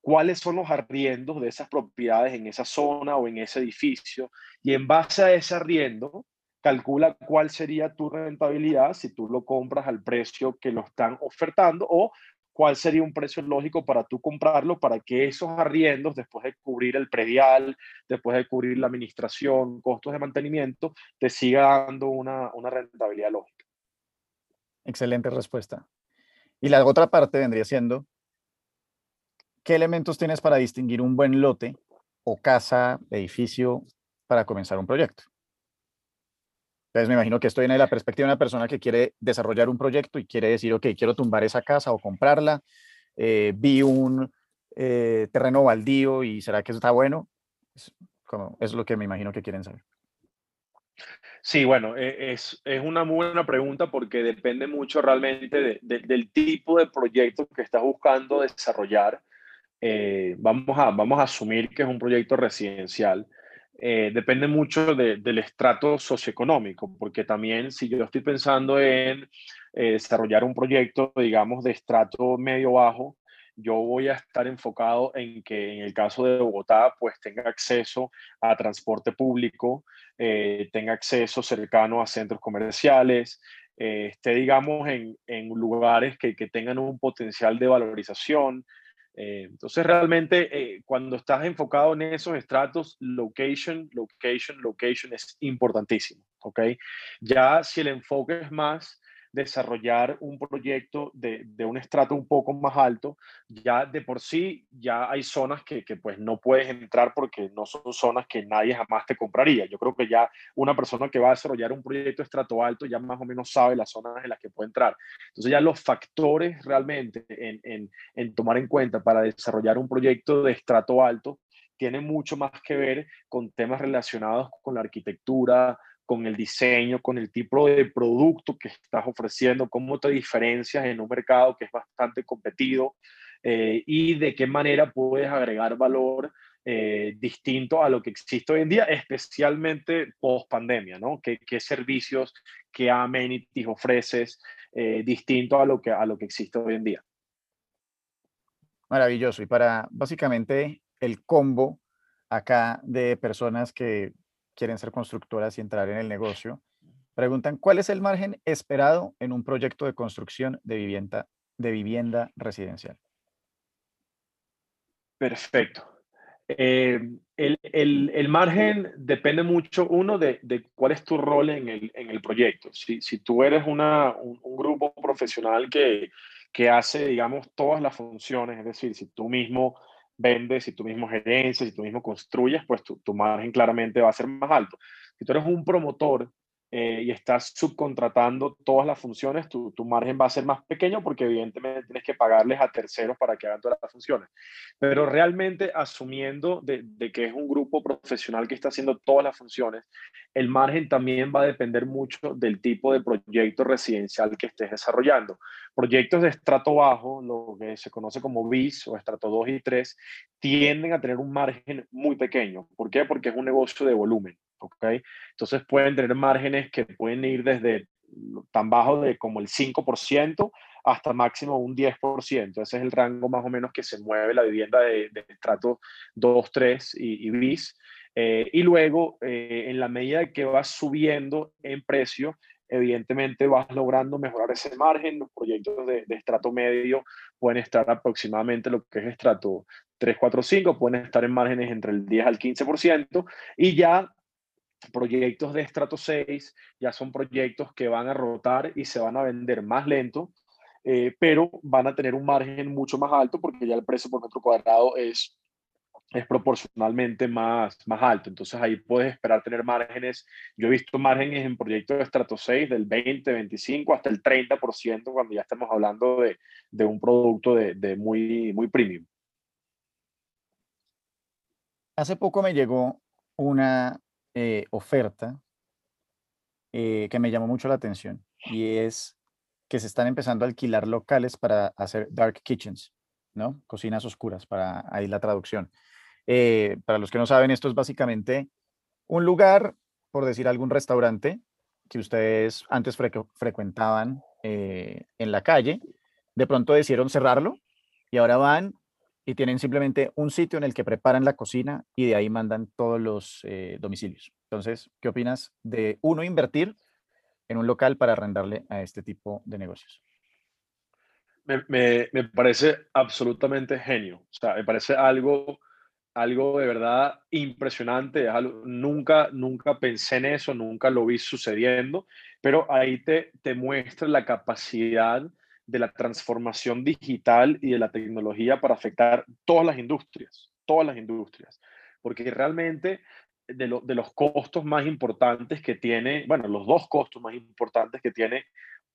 cuáles son los arriendos de esas propiedades en esa zona o en ese edificio y en base a ese arriendo calcula cuál sería tu rentabilidad si tú lo compras al precio que lo están ofertando o cuál sería un precio lógico para tú comprarlo, para que esos arriendos, después de cubrir el predial, después de cubrir la administración, costos de mantenimiento, te siga dando una, una rentabilidad lógica. Excelente respuesta. Y la otra parte vendría siendo, ¿qué elementos tienes para distinguir un buen lote o casa, edificio para comenzar un proyecto? Entonces me imagino que esto viene de la perspectiva de una persona que quiere desarrollar un proyecto y quiere decir, ok, quiero tumbar esa casa o comprarla, eh, vi un eh, terreno baldío y será que está bueno. Es, es lo que me imagino que quieren saber. Sí, bueno, e, es, es, una muy buena pregunta porque depende mucho realmente del tipo de proyecto que estás buscando desarrollar. Eh, vamos, a, vamos a asumir que es un proyecto residencial. Eh, depende mucho del estrato socioeconómico, porque también si yo estoy pensando en eh, desarrollar un proyecto, digamos, de estrato medio-bajo, yo voy a estar enfocado en que en el caso de Bogotá, pues tenga acceso a transporte público, eh, tenga acceso cercano a centros comerciales, esté, digamos, en, en lugares que, que tengan un potencial de valorización, eh, entonces, realmente, eh, cuando estás enfocado en esos estratos, location, location, location es importantísimo, ¿ok? Ya si el enfoque es más desarrollar un proyecto de, de, un estrato un poco más alto, ya de por sí ya hay zonas que, que, pues no puedes entrar porque no son zonas que nadie jamás te compraría. Yo creo que ya una persona que va a desarrollar un proyecto de estrato alto ya más o menos sabe las zonas en las que puede entrar. Entonces ya los factores realmente en, en, en tomar en cuenta para desarrollar un proyecto de estrato alto tiene mucho más que ver con temas relacionados con la arquitectura, con el diseño, con el tipo de producto que estás ofreciendo, cómo te diferencias en un mercado que es bastante competido eh, y de qué manera puedes agregar valor eh, distinto a lo que existe hoy en día, especialmente post pandemia, ¿no? ¿Qué, qué servicios, qué amenities ofreces eh, distinto a lo, que, a lo que existe hoy en día? Maravilloso. Y para básicamente el combo acá de personas que quieren ser constructoras y entrar en el negocio, preguntan, ¿cuál es el margen esperado en un proyecto de construcción de vivienda, de vivienda residencial? Perfecto. Eh, el, el, el, margen depende mucho, uno, de, de, cuál es tu rol en el, en el proyecto. Si, si tú eres una, un, un, grupo profesional que, que hace, digamos, todas las funciones, es decir, si tú mismo vendes, si tú mismo gerencias, si tú mismo construyes, pues tu, tu, margen claramente va a ser más alto. Si tú eres un promotor eh, y estás subcontratando todas las funciones, tu, tu, margen va a ser más pequeño porque evidentemente tienes que pagarles a terceros para que hagan todas las funciones. Pero realmente asumiendo de, que es un grupo profesional que está haciendo todas las funciones, el margen también va a depender mucho del tipo de proyecto residencial que estés desarrollando. Proyectos de estrato bajo, lo que se conoce como BIS o estrato 2 y 3, tienden a tener un margen muy pequeño. ¿Por qué? Porque es un negocio de volumen. ¿Okay? Entonces pueden tener márgenes que pueden ir desde tan bajo de como el 5% hasta máximo un 10%. Ese es el rango más o menos que se mueve la vivienda de, de estrato 2, 3 y, y BIS. Eh, y luego, eh, en la medida que vas subiendo en precio, evidentemente vas logrando mejorar ese margen. Los proyectos de, de, estrato medio pueden estar aproximadamente lo que es estrato 3, 4, 5, pueden estar en márgenes entre el 10 al 15%. Y ya proyectos de estrato 6 ya son proyectos que van a rotar y se van a vender más lento, eh, pero van a tener un margen mucho más alto porque ya el precio por metro cuadrado es, es proporcionalmente más, más alto. Entonces ahí puedes esperar tener márgenes. Yo he visto márgenes en proyectos de estrato 6 del 20, 25 hasta el 30% cuando ya estamos hablando de, de un producto de, de muy, muy premium. Hace poco me llegó una eh, oferta eh, que me llamó mucho la atención y es que se están empezando a alquilar locales para hacer dark kitchens, ¿no? Cocinas oscuras, para ahí la traducción. Eh, para los que no saben, esto es básicamente un lugar, por decir algún restaurante, que ustedes antes fre frecuentaban en la calle, de pronto decidieron cerrarlo y ahora van y tienen simplemente un sitio en el que preparan la cocina y de ahí mandan todos los eh, domicilios. Entonces, ¿qué opinas de uno invertir en un local para arrendarle a este tipo de negocios? Me, me, parece absolutamente genio. O sea, me parece algo, algo de verdad impresionante. nunca, nunca pensé en eso, nunca lo vi sucediendo, pero ahí te, te muestra la capacidad de la transformación digital y de la tecnología para afectar todas las industrias, todas las industrias. Porque realmente de, los costos más importantes que tiene, bueno, los dos costos más importantes que tiene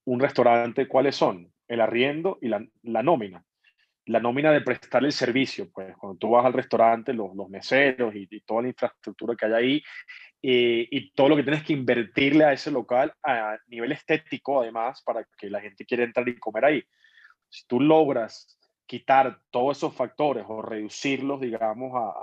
un restaurante, ¿cuáles son? El arriendo y la, nómina. La nómina de prestar el servicio, pues cuando tú vas al restaurante, los, meseros y, toda la infraestructura que hay ahí, eh, y todo lo que tienes que invertirle a ese local a nivel estético, además, para que la gente quiera entrar y comer ahí. Si tú logras quitar todos esos factores o reducirlos, digamos, a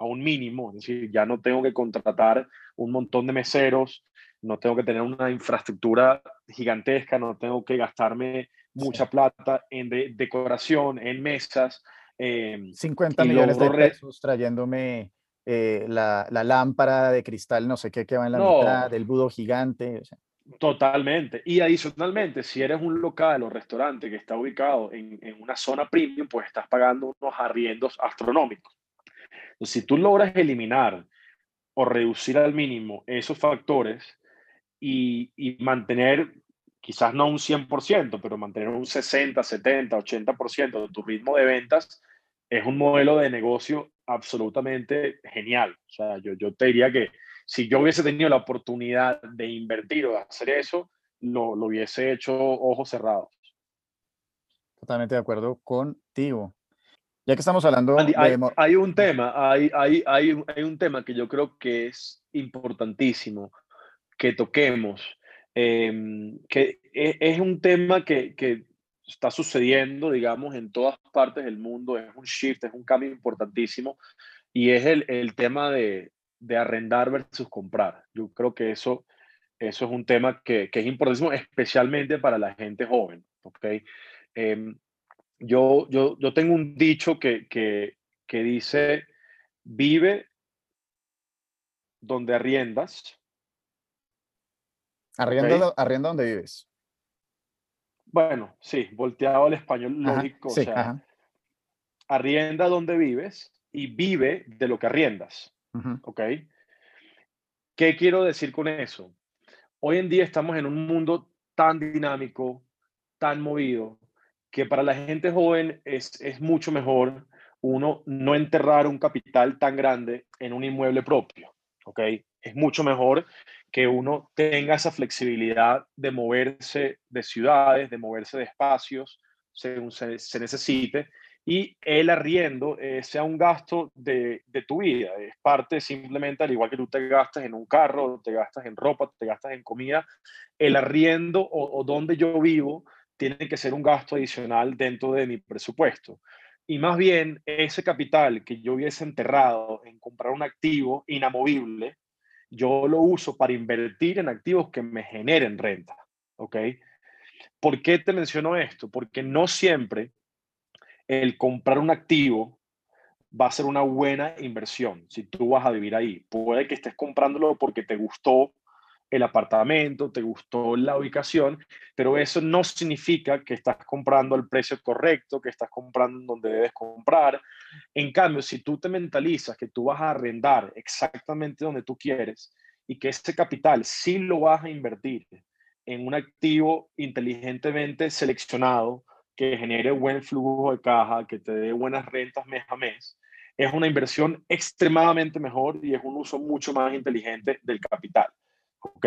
a un mínimo, es decir, ya no tengo que contratar un montón de meseros, no tengo que tener una infraestructura gigantesca, no tengo que gastarme mucha plata en decoración, en mesas. 50 em, millones de pesos trayéndome eh, la, la, lámpara de cristal, no sé qué, que va en la mitad, del budo gigante. Totalmente. Y adicionalmente, si eres un local o restaurante que está ubicado en, en una zona premium, pues estás pagando unos arriendos astronómicos si tú logras eliminar o reducir al mínimo esos factores y, mantener, quizás no un 100%, pero mantener un 60, 70, 80% de tu ritmo de ventas, es un modelo de negocio absolutamente genial. O sea, yo, yo te diría que si yo hubiese tenido la oportunidad de invertir o de hacer eso, lo, lo hubiese hecho ojos cerrados. Totalmente de acuerdo contigo. Ya que estamos hablando hay, un tema, hay, hay, hay, un tema que yo creo que es importantísimo que toquemos, em, que e, es, un tema que, que, está sucediendo, digamos, en todas partes del mundo, es un shift, es un cambio importantísimo, y es el, el tema de, de, arrendar versus comprar. Yo creo que eso, eso es un tema que, que es importantísimo, especialmente para la gente joven, ¿ok? Em, yo, yo, yo tengo un dicho que, que, que dice, vive donde arriendas. Arrienda, arrienda donde vives. Bueno, sí, volteado al español lógico. o sea, arrienda donde vives y vive de lo que arriendas. ¿Ok? ¿Qué quiero decir con eso? Hoy en día estamos en un mundo tan dinámico, tan movido, que para la gente joven es, es mucho mejor uno no enterrar un capital tan grande en un inmueble propio, ¿ok? Es mucho mejor que uno tenga esa flexibilidad de moverse de ciudades, de moverse de espacios según se, necesite y el arriendo eh, sea un gasto de, de, tu vida, es parte simplemente, al igual que tú te gastas en un carro, te gastas en ropa, te gastas en comida, el arriendo o, o donde yo vivo tiene que ser un gasto adicional dentro de mi presupuesto. Y más bien, ese capital que yo hubiese enterrado en comprar un activo inamovible, yo lo uso para invertir en activos que me generen renta. ¿Ok? ¿Por qué te menciono esto? Porque no siempre el comprar un activo va a ser una buena inversión si tú vas a vivir ahí. Puede que estés comprándolo porque te gustó el apartamento, te gustó la ubicación, pero eso no significa que estás comprando al precio correcto, que estás comprando donde debes comprar. En cambio, si tú te mentalizas que tú vas a arrendar exactamente donde tú quieres y que ese capital sí lo vas a invertir en un activo inteligentemente seleccionado que genere buen flujo de caja, que te dé buenas rentas mes a mes, es una inversión extremadamente mejor y es un uso mucho más inteligente del capital. ¿Ok?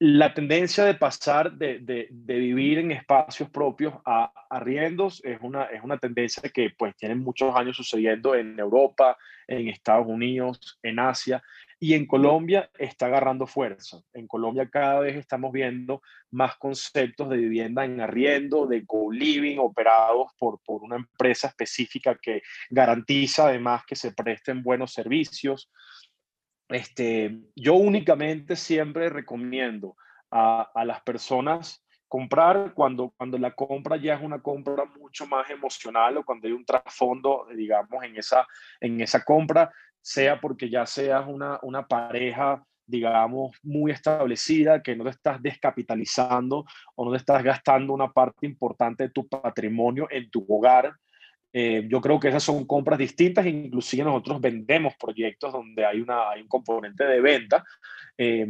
La tendencia de pasar de, de, vivir en espacios propios a arriendos es una, es una tendencia que pues tiene muchos años sucediendo en Europa, en Estados Unidos, en Asia y en Colombia está agarrando fuerza. En Colombia cada vez estamos viendo más conceptos de vivienda en arriendo, de co-living operados por, por una empresa específica que garantiza además que se presten buenos servicios. Este, yo únicamente siempre recomiendo a, las personas comprar cuando, cuando la compra ya es una compra mucho más emocional o cuando hay un trasfondo, digamos, en esa, en esa compra, sea porque ya seas una, una pareja digamos, muy establecida, que no te estás descapitalizando o no te estás gastando una parte importante de tu patrimonio en tu hogar. Eh, yo creo que esas son compras distintas, inclusive nosotros vendemos proyectos donde hay, un componente de venta, eh,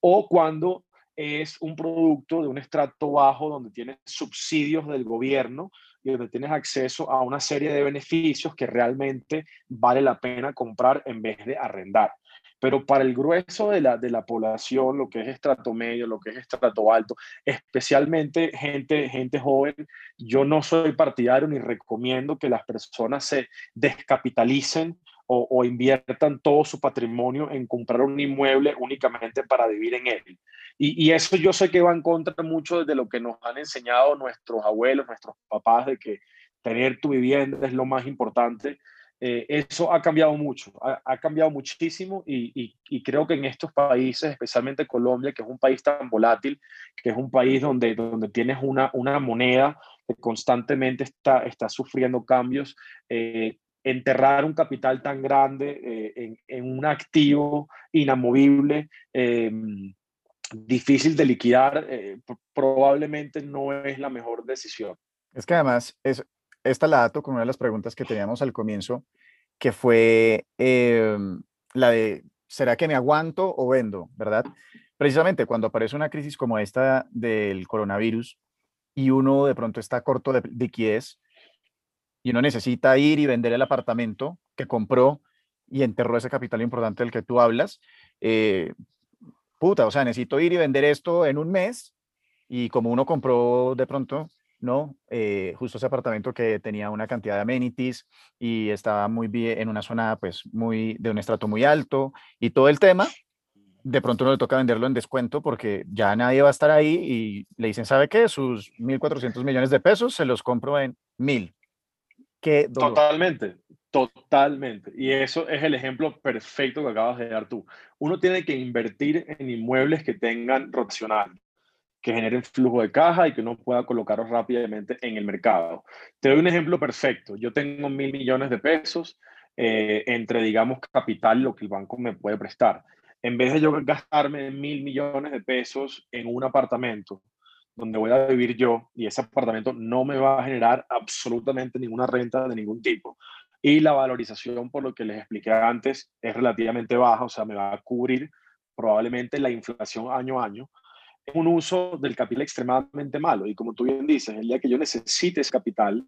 o cuando es un producto de un estrato bajo donde tienes subsidios del gobierno y donde tienes acceso a una serie de beneficios que realmente vale la pena comprar en vez de arrendar. Pero para el grueso de la, de la población, lo que es estrato medio, lo que es estrato alto, especialmente gente, gente joven, yo no soy partidario ni recomiendo que las personas se descapitalicen o, inviertan todo su patrimonio en comprar un inmueble únicamente para vivir en él. Y, y, eso yo sé que va en contra mucho de lo que nos han enseñado nuestros abuelos, nuestros papás, de que tener tu vivienda es lo más importante. Eh, eso ha cambiado mucho, ha, cambiado muchísimo y, creo que en estos países, especialmente Colombia, que es un país tan volátil, que es un país donde, donde tienes una, una moneda que constantemente está, está sufriendo cambios, eh, enterrar un capital tan grande eh, en, un activo inamovible, em, difícil de liquidar, eh, probablemente no es la mejor decisión. Es que además, es, esta la dato con una de las preguntas que teníamos al comienzo, que fue em, la de, ¿será que me aguanto o vendo? ¿Verdad? Precisamente cuando aparece una crisis como esta del coronavirus y uno de pronto está corto de liquidez, y uno necesita ir y vender el apartamento que compró y enterró ese capital importante del que tú hablas, eh, puta, o sea, necesito ir y vender esto en un mes y como uno compró de pronto, ¿no? Eh, justo ese apartamento que tenía una cantidad de amenities y estaba muy bien en una zona, pues, muy, de un estrato muy alto y todo el tema, de pronto no le toca venderlo en descuento porque ya nadie va a estar ahí y le dicen, ¿sabe qué? Sus 1.400 millones de pesos se los compro en 1.000 Totalmente, totalmente. Y eso es el ejemplo perfecto que acabas de dar tú. Uno tiene que invertir en inmuebles que tengan rotacional, que generen flujo de caja y que uno pueda colocarlos rápidamente en el mercado. Te doy un ejemplo perfecto. Yo tengo mil millones de pesos eh, entre, digamos, capital, lo que el banco me puede prestar. En vez de yo gastarme mil millones de pesos en un apartamento donde voy a vivir yo y ese apartamento no me va a generar absolutamente ninguna renta de ningún tipo. Y la valorización, por lo que les expliqué antes, es relativamente baja, o sea, me va a cubrir probablemente la inflación año a año. Es un uso del capital extremadamente malo. Y como tú bien dices, el día que yo necesite ese capital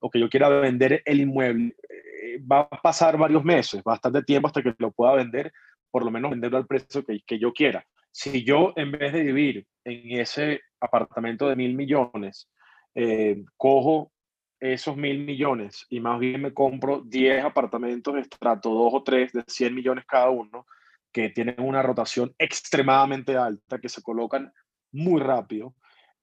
o que yo quiera vender el inmueble, eh, va a pasar varios meses, bastante tiempo hasta que lo pueda vender, por lo menos venderlo al precio que, que yo quiera. Si yo, en vez de vivir en ese apartamento de mil millones, eh, cojo esos mil millones y más bien me compro 10 apartamentos de estrato 2 o 3 de 100 millones cada uno, que tienen una rotación extremadamente alta, que se colocan muy rápido,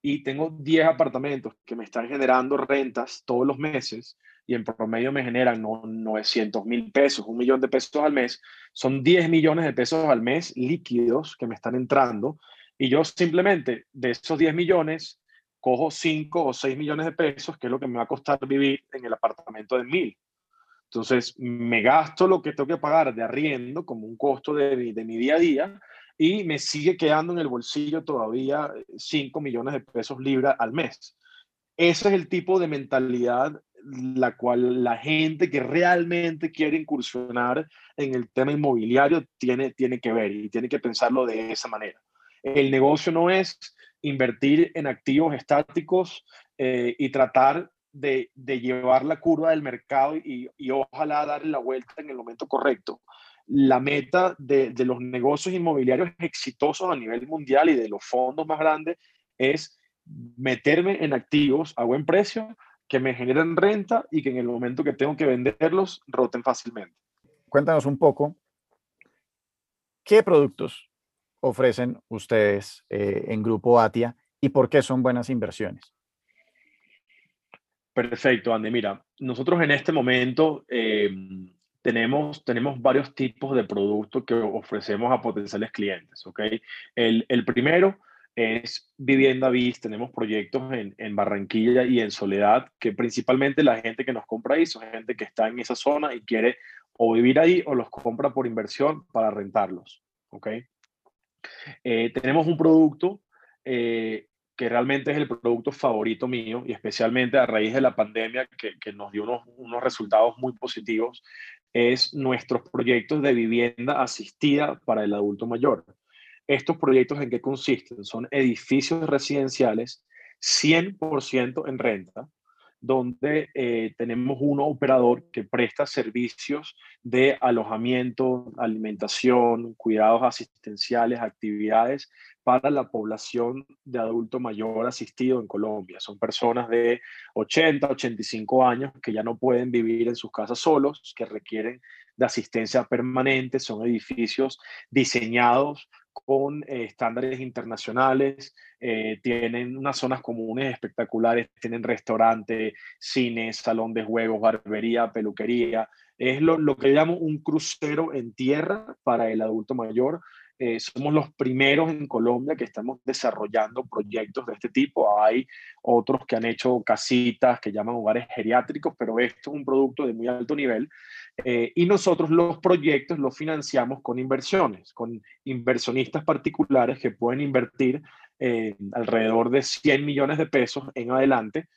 y tengo 10 apartamentos que me están generando rentas todos los meses y en promedio me generan 900 mil pesos, un millón de pesos al mes, son 10 millones de pesos al mes líquidos que me están entrando. Y yo simplemente de esos 10 millones cojo 5 o 6 millones de pesos, que es lo que me va a costar vivir en el apartamento de mil. Entonces, me gasto lo que tengo que pagar de arriendo como un costo de, mi día a día y me sigue quedando en el bolsillo todavía 5 millones de pesos libra al mes. Ese es el tipo de mentalidad la cual la gente que realmente quiere incursionar en el tema inmobiliario tiene, tiene que ver y tiene que pensarlo de esa manera. El negocio no es invertir en activos estáticos eh, y tratar de, llevar la curva del mercado y, ojalá darle la vuelta en el momento correcto. La meta de, los negocios inmobiliarios exitosos a nivel mundial y de los fondos más grandes es meterme en activos a buen precio que me generen renta y que en el momento que tengo que venderlos roten fácilmente. Cuéntanos un poco, ¿qué productos ofrecen ustedes eh, en Grupo Atia y por qué son buenas inversiones? Perfecto, Andy. Mira, nosotros en este momento eh, tenemos, tenemos varios tipos de productos que ofrecemos a potenciales clientes. El, el primero es Vivienda Biz. Tenemos proyectos en, en, Barranquilla y en Soledad, que principalmente la gente que nos compra ahí son gente que está en esa zona y quiere o vivir ahí o los compra por inversión para rentarlos. Eh, tenemos un producto eh, que realmente es el producto favorito mío y especialmente a raíz de la pandemia que, que nos dio unos, unos, resultados muy positivos, es nuestros proyectos de vivienda asistida para el adulto mayor. ¿Estos proyectos en qué consisten? Son edificios residenciales 100% en renta, donde eh, tenemos un operador que presta servicios de alojamiento, alimentación, cuidados asistenciales, actividades para la población de adulto mayor asistido en Colombia. Son personas de 80, 85 años que ya no pueden vivir en sus casas solos, que requieren de asistencia permanente, son edificios diseñados con eh, estándares internacionales, eh, tienen unas zonas comunes espectaculares, tienen restaurante, cine, salón de juegos, barbería, peluquería. Es lo, lo que llamo un crucero en tierra para el adulto mayor, eh, somos los primeros en Colombia que estamos desarrollando proyectos de este tipo. Hay otros que han hecho casitas que llaman hogares geriátricos, pero esto es un producto de muy alto nivel. Eh, y nosotros los proyectos los financiamos con inversiones, con inversionistas particulares que pueden invertir eh, alrededor de 100 millones de pesos en adelante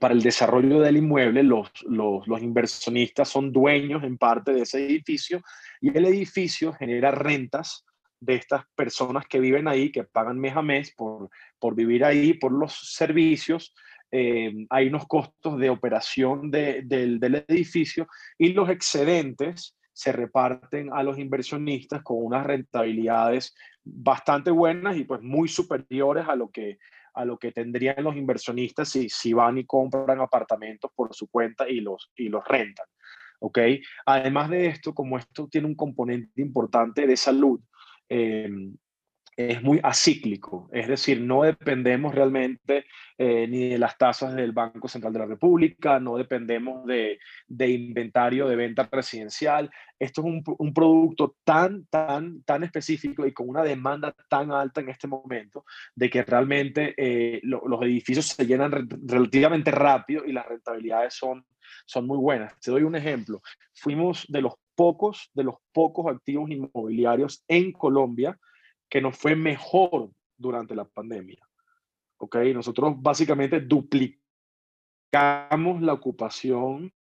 para el desarrollo del inmueble, los, los, inversionistas son dueños en parte de ese edificio y el edificio genera rentas de estas personas que viven ahí, que pagan mes a mes por, por vivir ahí, por los servicios. Eh, hay unos costos de operación de, del, del edificio y los excedentes se reparten a los inversionistas con unas rentabilidades bastante buenas y pues muy superiores a lo que a lo que tendrían los inversionistas si, si van y compran apartamentos por su cuenta y los, y los rentan. ¿ok? Además de esto, como esto tiene un componente importante de salud, eh, es muy acíclico, es decir, no dependemos realmente eh, ni de las tasas del Banco Central de la República, no dependemos de, de inventario de venta residencial. Esto es un, un, producto tan, tan, tan específico y con una demanda tan alta en este momento de que realmente eh, lo, los edificios se llenan relativamente rápido y las rentabilidades son, son muy buenas. Te doy un ejemplo. Fuimos de los pocos, de los pocos activos inmobiliarios en Colombia que nos fue mejor durante la pandemia. ¿Ok? Nosotros básicamente duplicamos la ocupación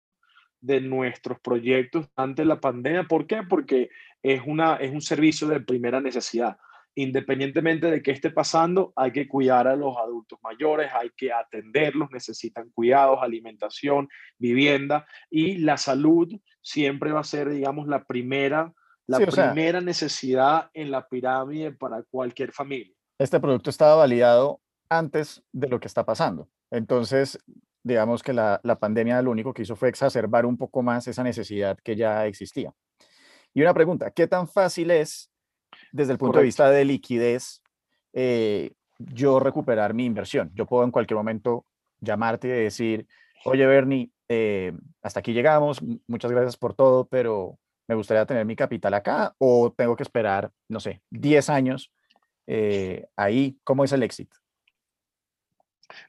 de nuestros proyectos ante la pandemia. ¿Por qué? Porque es, una, es un servicio de primera necesidad. Independientemente de qué esté pasando, hay que cuidar a los adultos mayores, hay que atenderlos, necesitan cuidados, alimentación, vivienda y la salud siempre va a ser, digamos, la primera la primera necesidad en la pirámide para cualquier familia. Este producto estaba validado antes de lo que está pasando. Entonces, digamos que la, la, pandemia lo único que hizo fue exacerbar un poco más esa necesidad que ya existía. Y una pregunta, ¿qué tan fácil es, desde el punto Correcto. de vista de liquidez, eh, yo recuperar mi inversión? Yo puedo en cualquier momento llamarte y decir, oye, Bernie, eh, hasta aquí llegamos, muchas gracias por todo, pero me gustaría tener mi capital acá o tengo que esperar, no sé, 10 años eh, ahí. ¿Cómo es el éxito?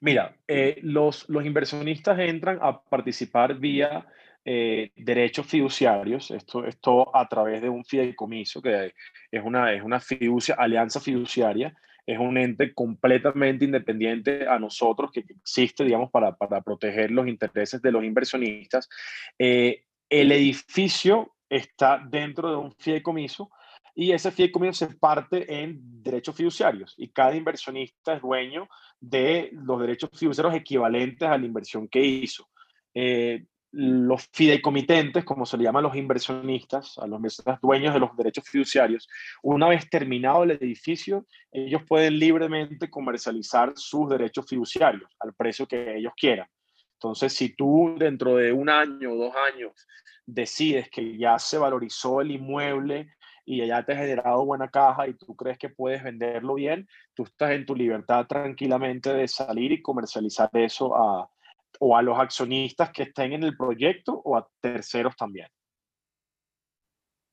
Mira, eh, los, los inversionistas entran a participar vía eh, derechos fiduciarios, esto, esto a través de un fideicomiso, que es una, es una fiducia, alianza fiduciaria, es un ente completamente independiente a nosotros, que existe, digamos, para, para proteger los intereses de los inversionistas. Eh, el edificio está dentro de un fideicomiso y ese fideicomiso se parte en derechos fiduciarios y cada inversionista es dueño de los derechos fiduciarios equivalentes a la inversión que hizo. Eh, los fideicomitentes, como se le llama a los inversionistas, a los dueños de los derechos fiduciarios, una vez terminado el edificio, ellos pueden libremente comercializar sus derechos fiduciarios al precio que ellos quieran. Entonces, si tú dentro de un año o dos años decides que ya se valorizó el inmueble y ya te ha generado buena caja y tú crees que puedes venderlo bien, tú estás en tu libertad tranquilamente de salir y comercializar eso a, o a los accionistas que estén en el proyecto o a terceros también.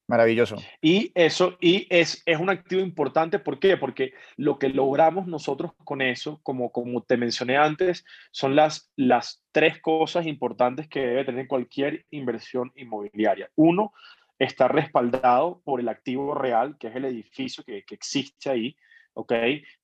Maravilloso. Y eso, y es, es un activo importante, ¿por qué? Porque lo que logramos nosotros con eso, como, como te mencioné antes, son las, las tres cosas importantes que debe tener cualquier inversión inmobiliaria. Uno, está respaldado por el activo real, que es el edificio que, que existe ahí, ¿ok?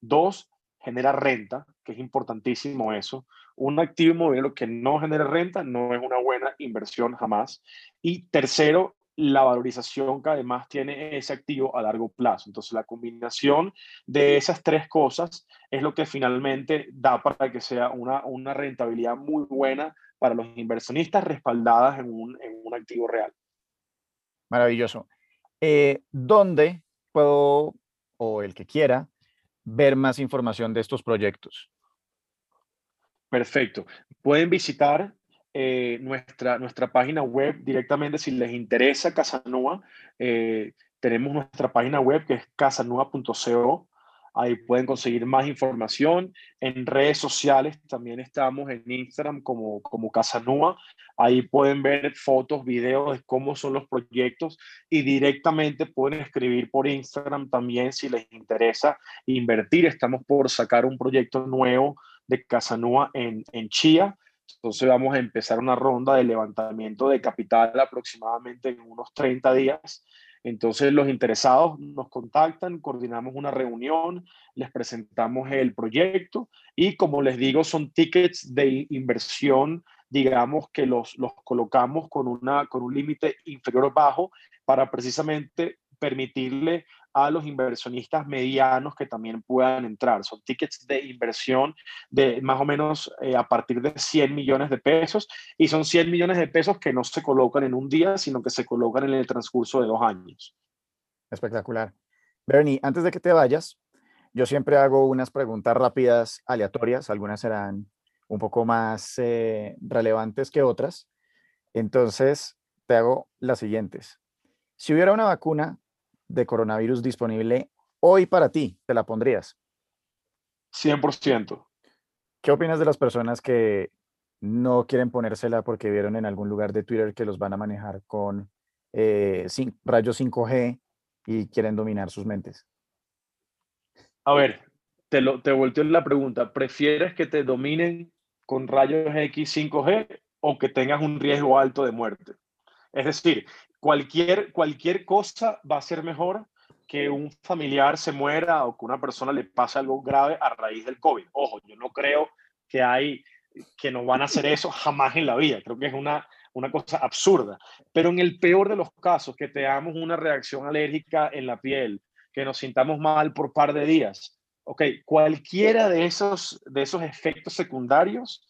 Dos, genera renta, que es importantísimo eso. Un activo inmobiliario que no genere renta no es una buena inversión jamás. Y tercero, la valorización que además tiene ese activo a largo plazo. Entonces, la combinación de esas tres cosas es lo que finalmente da para que sea una, una rentabilidad muy buena para los inversionistas respaldadas en un, en un activo real. Maravilloso. Eh, ¿Dónde puedo, o el que quiera, ver más información de estos proyectos? Perfecto. Pueden visitar eh, nuestra, nuestra página web directamente si les interesa Casanua. Eh, tenemos nuestra página web que es casanua.co. Ahí pueden conseguir más información. En redes sociales también estamos en Instagram como, como Casanua. Ahí pueden ver fotos, videos de cómo son los proyectos y directamente pueden escribir por Instagram también si les interesa invertir. Estamos por sacar un proyecto nuevo de Casanua en, en Chía entonces vamos a empezar una ronda de levantamiento de capital aproximadamente en unos 30 días. Entonces los interesados nos contactan, coordinamos una reunión, les presentamos el proyecto y como les digo, son tickets de inversión, digamos que los, los colocamos con, una, con un límite inferior o bajo para precisamente permitirle a los inversionistas medianos que también puedan entrar. Son tickets de inversión de más o menos eh, a partir de 100 millones de pesos y son 100 millones de pesos que no se colocan en un día, sino que se colocan en el transcurso de dos años. Espectacular. Bernie, antes de que te vayas, yo siempre hago unas preguntas rápidas, aleatorias, algunas serán un poco más eh, relevantes que otras. Entonces, te hago las siguientes. Si hubiera una vacuna de coronavirus disponible hoy para ti, ¿te la pondrías? 100%. ¿Qué opinas de las personas que no quieren ponérsela porque vieron en algún lugar de Twitter que los van a manejar con eh, rayos 5G y quieren dominar sus mentes? A ver, te, lo, te volteo la pregunta. ¿Prefieres que te dominen con rayos X 5G o que tengas un riesgo alto de muerte? Es decir, cualquier, cualquier cosa va a ser mejor que un familiar se muera o que una persona le pase algo grave a raíz del COVID. Ojo, yo no creo que hay que nos van a hacer eso jamás en la vida. Creo que es una, una cosa absurda. Pero en el peor de los casos, que tengamos una reacción alérgica en la piel, que nos sintamos mal por par de días, ok, cualquiera de esos, de esos efectos secundarios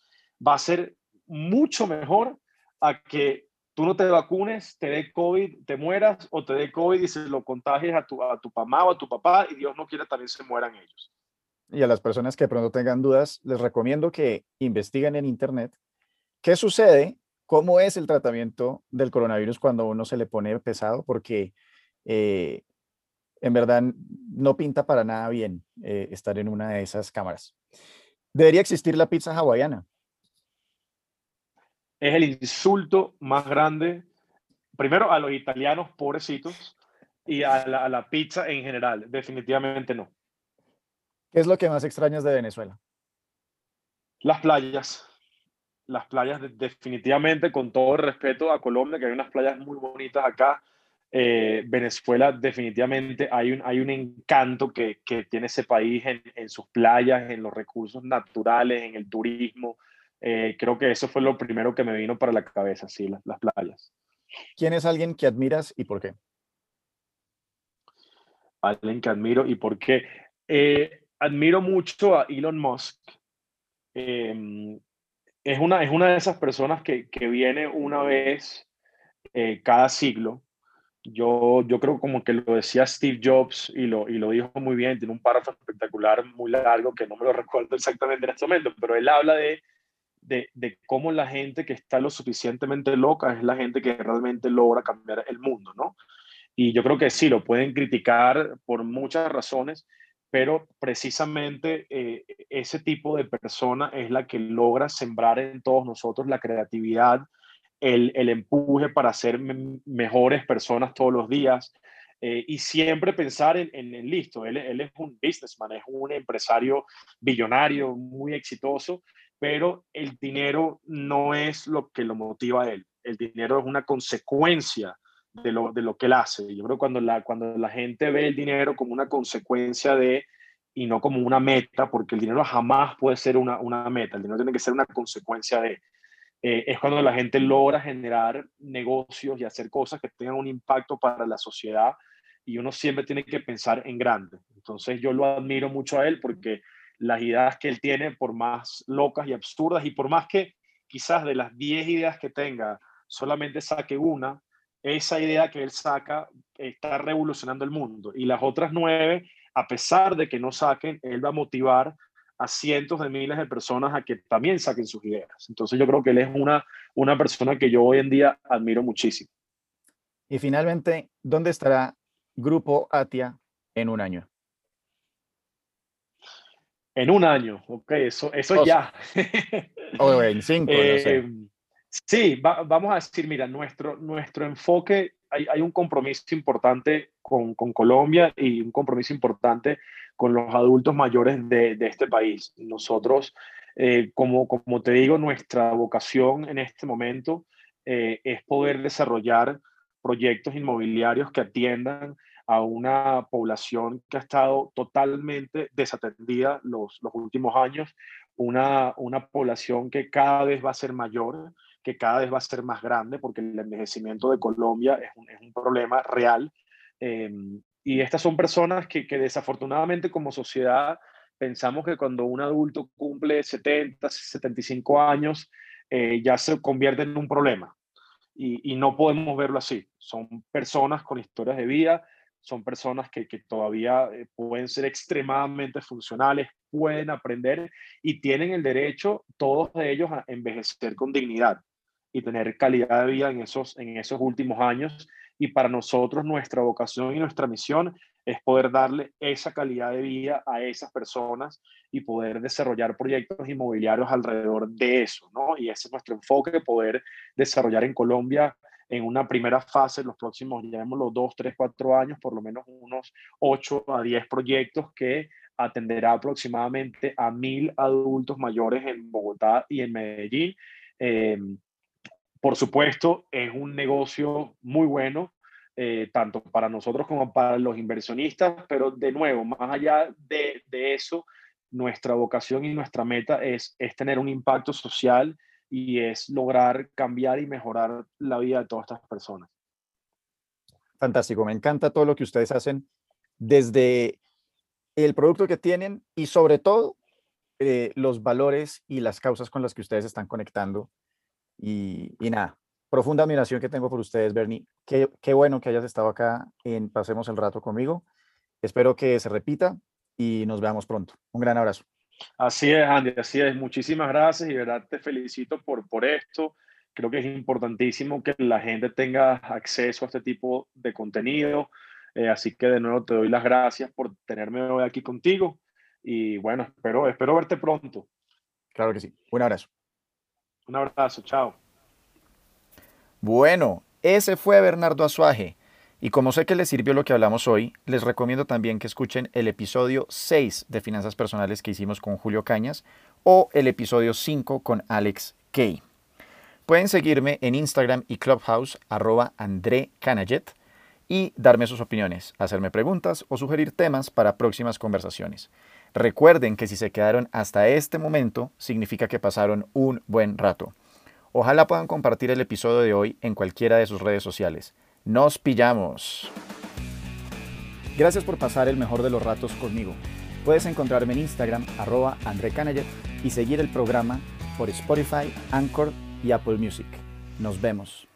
va a ser mucho mejor a que tú no te vacunes, te dé COVID, te mueras, o te dé COVID y se lo contagies a tu, a tu mamá o a tu papá y Dios no quiera también se mueran ellos. Y a las personas que de pronto tengan dudas, les recomiendo que investiguen en Internet qué sucede, cómo es el tratamiento del coronavirus cuando uno se le pone pesado, porque eh, en verdad no pinta para nada bien eh, estar en una de esas cámaras. Debería existir la pizza hawaiana es el insulto más grande, primero a los italianos pobrecitos y a la, pizza en general. Definitivamente no. ¿Qué es lo que más extrañas de Venezuela? Las playas. Las playas, definitivamente, con todo el respeto a Colombia, que hay unas playas muy bonitas acá. Eh, Venezuela, definitivamente, hay un, hay un encanto que, tiene ese país en, en, sus playas, en los recursos naturales, en el turismo. Eh, creo que eso fue lo primero que me vino para la cabeza, sí, las, las playas. ¿Quién es alguien que admiras y por qué? Alguien que admiro y por qué. Eh, admiro mucho a Elon Musk. Em, es, una, es una de esas personas que, que viene una vez eh, cada siglo. Yo, yo creo como que lo decía Steve Jobs y lo, y lo dijo muy bien, tiene un párrafo espectacular muy largo que no me lo (laughs) recuerdo exactamente en este momento, pero él habla de de, de, cómo la gente que está lo suficientemente loca es la gente que realmente logra cambiar el mundo, ¿no? Y yo creo que sí, lo pueden criticar por muchas razones, pero precisamente eh, ese tipo de persona es la que logra sembrar en todos nosotros la creatividad, el, el empuje para ser mejores personas todos los días, eh, y siempre pensar en, en, listo, él, él, es un businessman, es un empresario billonario, muy exitoso, pero el dinero no es lo que lo motiva a él. El dinero es una consecuencia de lo, de lo que él hace. Yo creo que cuando la, cuando la gente ve el dinero como una consecuencia de y no como una meta, porque el dinero jamás puede ser una, una meta, el dinero tiene que ser una consecuencia de, eh, es cuando la gente logra generar negocios y hacer cosas que tengan un impacto para la sociedad y uno siempre tiene que pensar en grande. Entonces yo lo admiro mucho a él porque las ideas que él tiene, por más locas y absurdas y por más que quizás de las 10 ideas que tenga, solamente saque una, esa idea que él saca está revolucionando el mundo. Y las otras nueve a pesar de que no saquen, él va a motivar a cientos de miles de personas a que también saquen sus ideas. Entonces yo creo que él es una, una persona que yo hoy en día admiro muchísimo. Y finalmente, ¿dónde estará Grupo Atia en un año? En un año, ok, eso, eso ya. o en cinco, no sé. (laughs) Eh, sí, vamos a decir, mira, nuestro, nuestro enfoque hay, un compromiso importante con, Colombia y un compromiso importante con los adultos mayores de, este país. Nosotros, eh, como, como te digo, nuestra vocación en este momento eh, es poder desarrollar proyectos inmobiliarios que atiendan a una población que ha estado totalmente desatendida los, los últimos años, una, una población que cada vez va a ser mayor, que cada vez va a ser más grande porque el envejecimiento de Colombia es un, es un problema real. Eh, y estas son personas que, que, desafortunadamente como sociedad pensamos que cuando un adulto cumple 70, 75 años, eh, ya se convierte en un problema. Y, y, no podemos verlo así. Son personas con historias de vida, son personas que, que todavía eh, pueden ser extremadamente funcionales, pueden aprender y tienen el derecho, todos ellos, a envejecer con dignidad y tener calidad de vida en esos, en esos últimos años. Y para nosotros nuestra vocación y nuestra misión es poder darle esa calidad de vida a esas personas y poder desarrollar proyectos inmobiliarios alrededor de eso, ¿no? Y ese es nuestro enfoque, poder desarrollar en Colombia en una primera fase, los próximos, los dos, tres, cuatro años, por lo menos unos 8 a 10 proyectos que atenderá aproximadamente a mil adultos mayores en Bogotá y en Medellín. Eh, por supuesto, es un negocio muy bueno, eh, tanto para nosotros como para los inversionistas, pero de nuevo, más allá de, eso, nuestra vocación y nuestra meta es, es tener un impacto social y es lograr cambiar y mejorar la vida de todas estas personas. Fantástico, me encanta todo lo que ustedes hacen desde el producto que tienen y sobre todo eh, los valores y las causas con las que ustedes están conectando y, nada, profunda admiración que tengo por ustedes, Bernie. Qué, qué bueno que hayas estado acá en Pasemos el Rato conmigo. Espero que se repita y nos veamos pronto. Un gran abrazo. Así es, Andy, así es. Muchísimas gracias y de verdad te felicito por, por esto. Creo que es importantísimo que la gente tenga acceso a este tipo de contenido. Eh, así que de nuevo te doy las gracias por tenerme hoy aquí contigo. Y bueno, espero, espero verte pronto. Claro que sí. Un abrazo. Un abrazo, chao. Bueno, ese fue Bernardo Azuaje. Y como sé que les sirvió lo que hablamos hoy, les recomiendo también que escuchen el episodio 6 de Finanzas Personales que hicimos con Julio Cañas o el episodio 5 con Alex Kay. Pueden seguirme en Instagram y Clubhouse arroba André y darme sus opiniones, hacerme preguntas o sugerir temas para próximas conversaciones. Recuerden que si se quedaron hasta este momento, significa que pasaron un buen rato. Ojalá puedan compartir el episodio de hoy en cualquiera de sus redes sociales. Nos pillamos. Gracias por pasar el mejor de los ratos conmigo. Puedes encontrarme en Instagram, arroba André y seguir el programa por Spotify, Anchor y Apple Music. Nos vemos.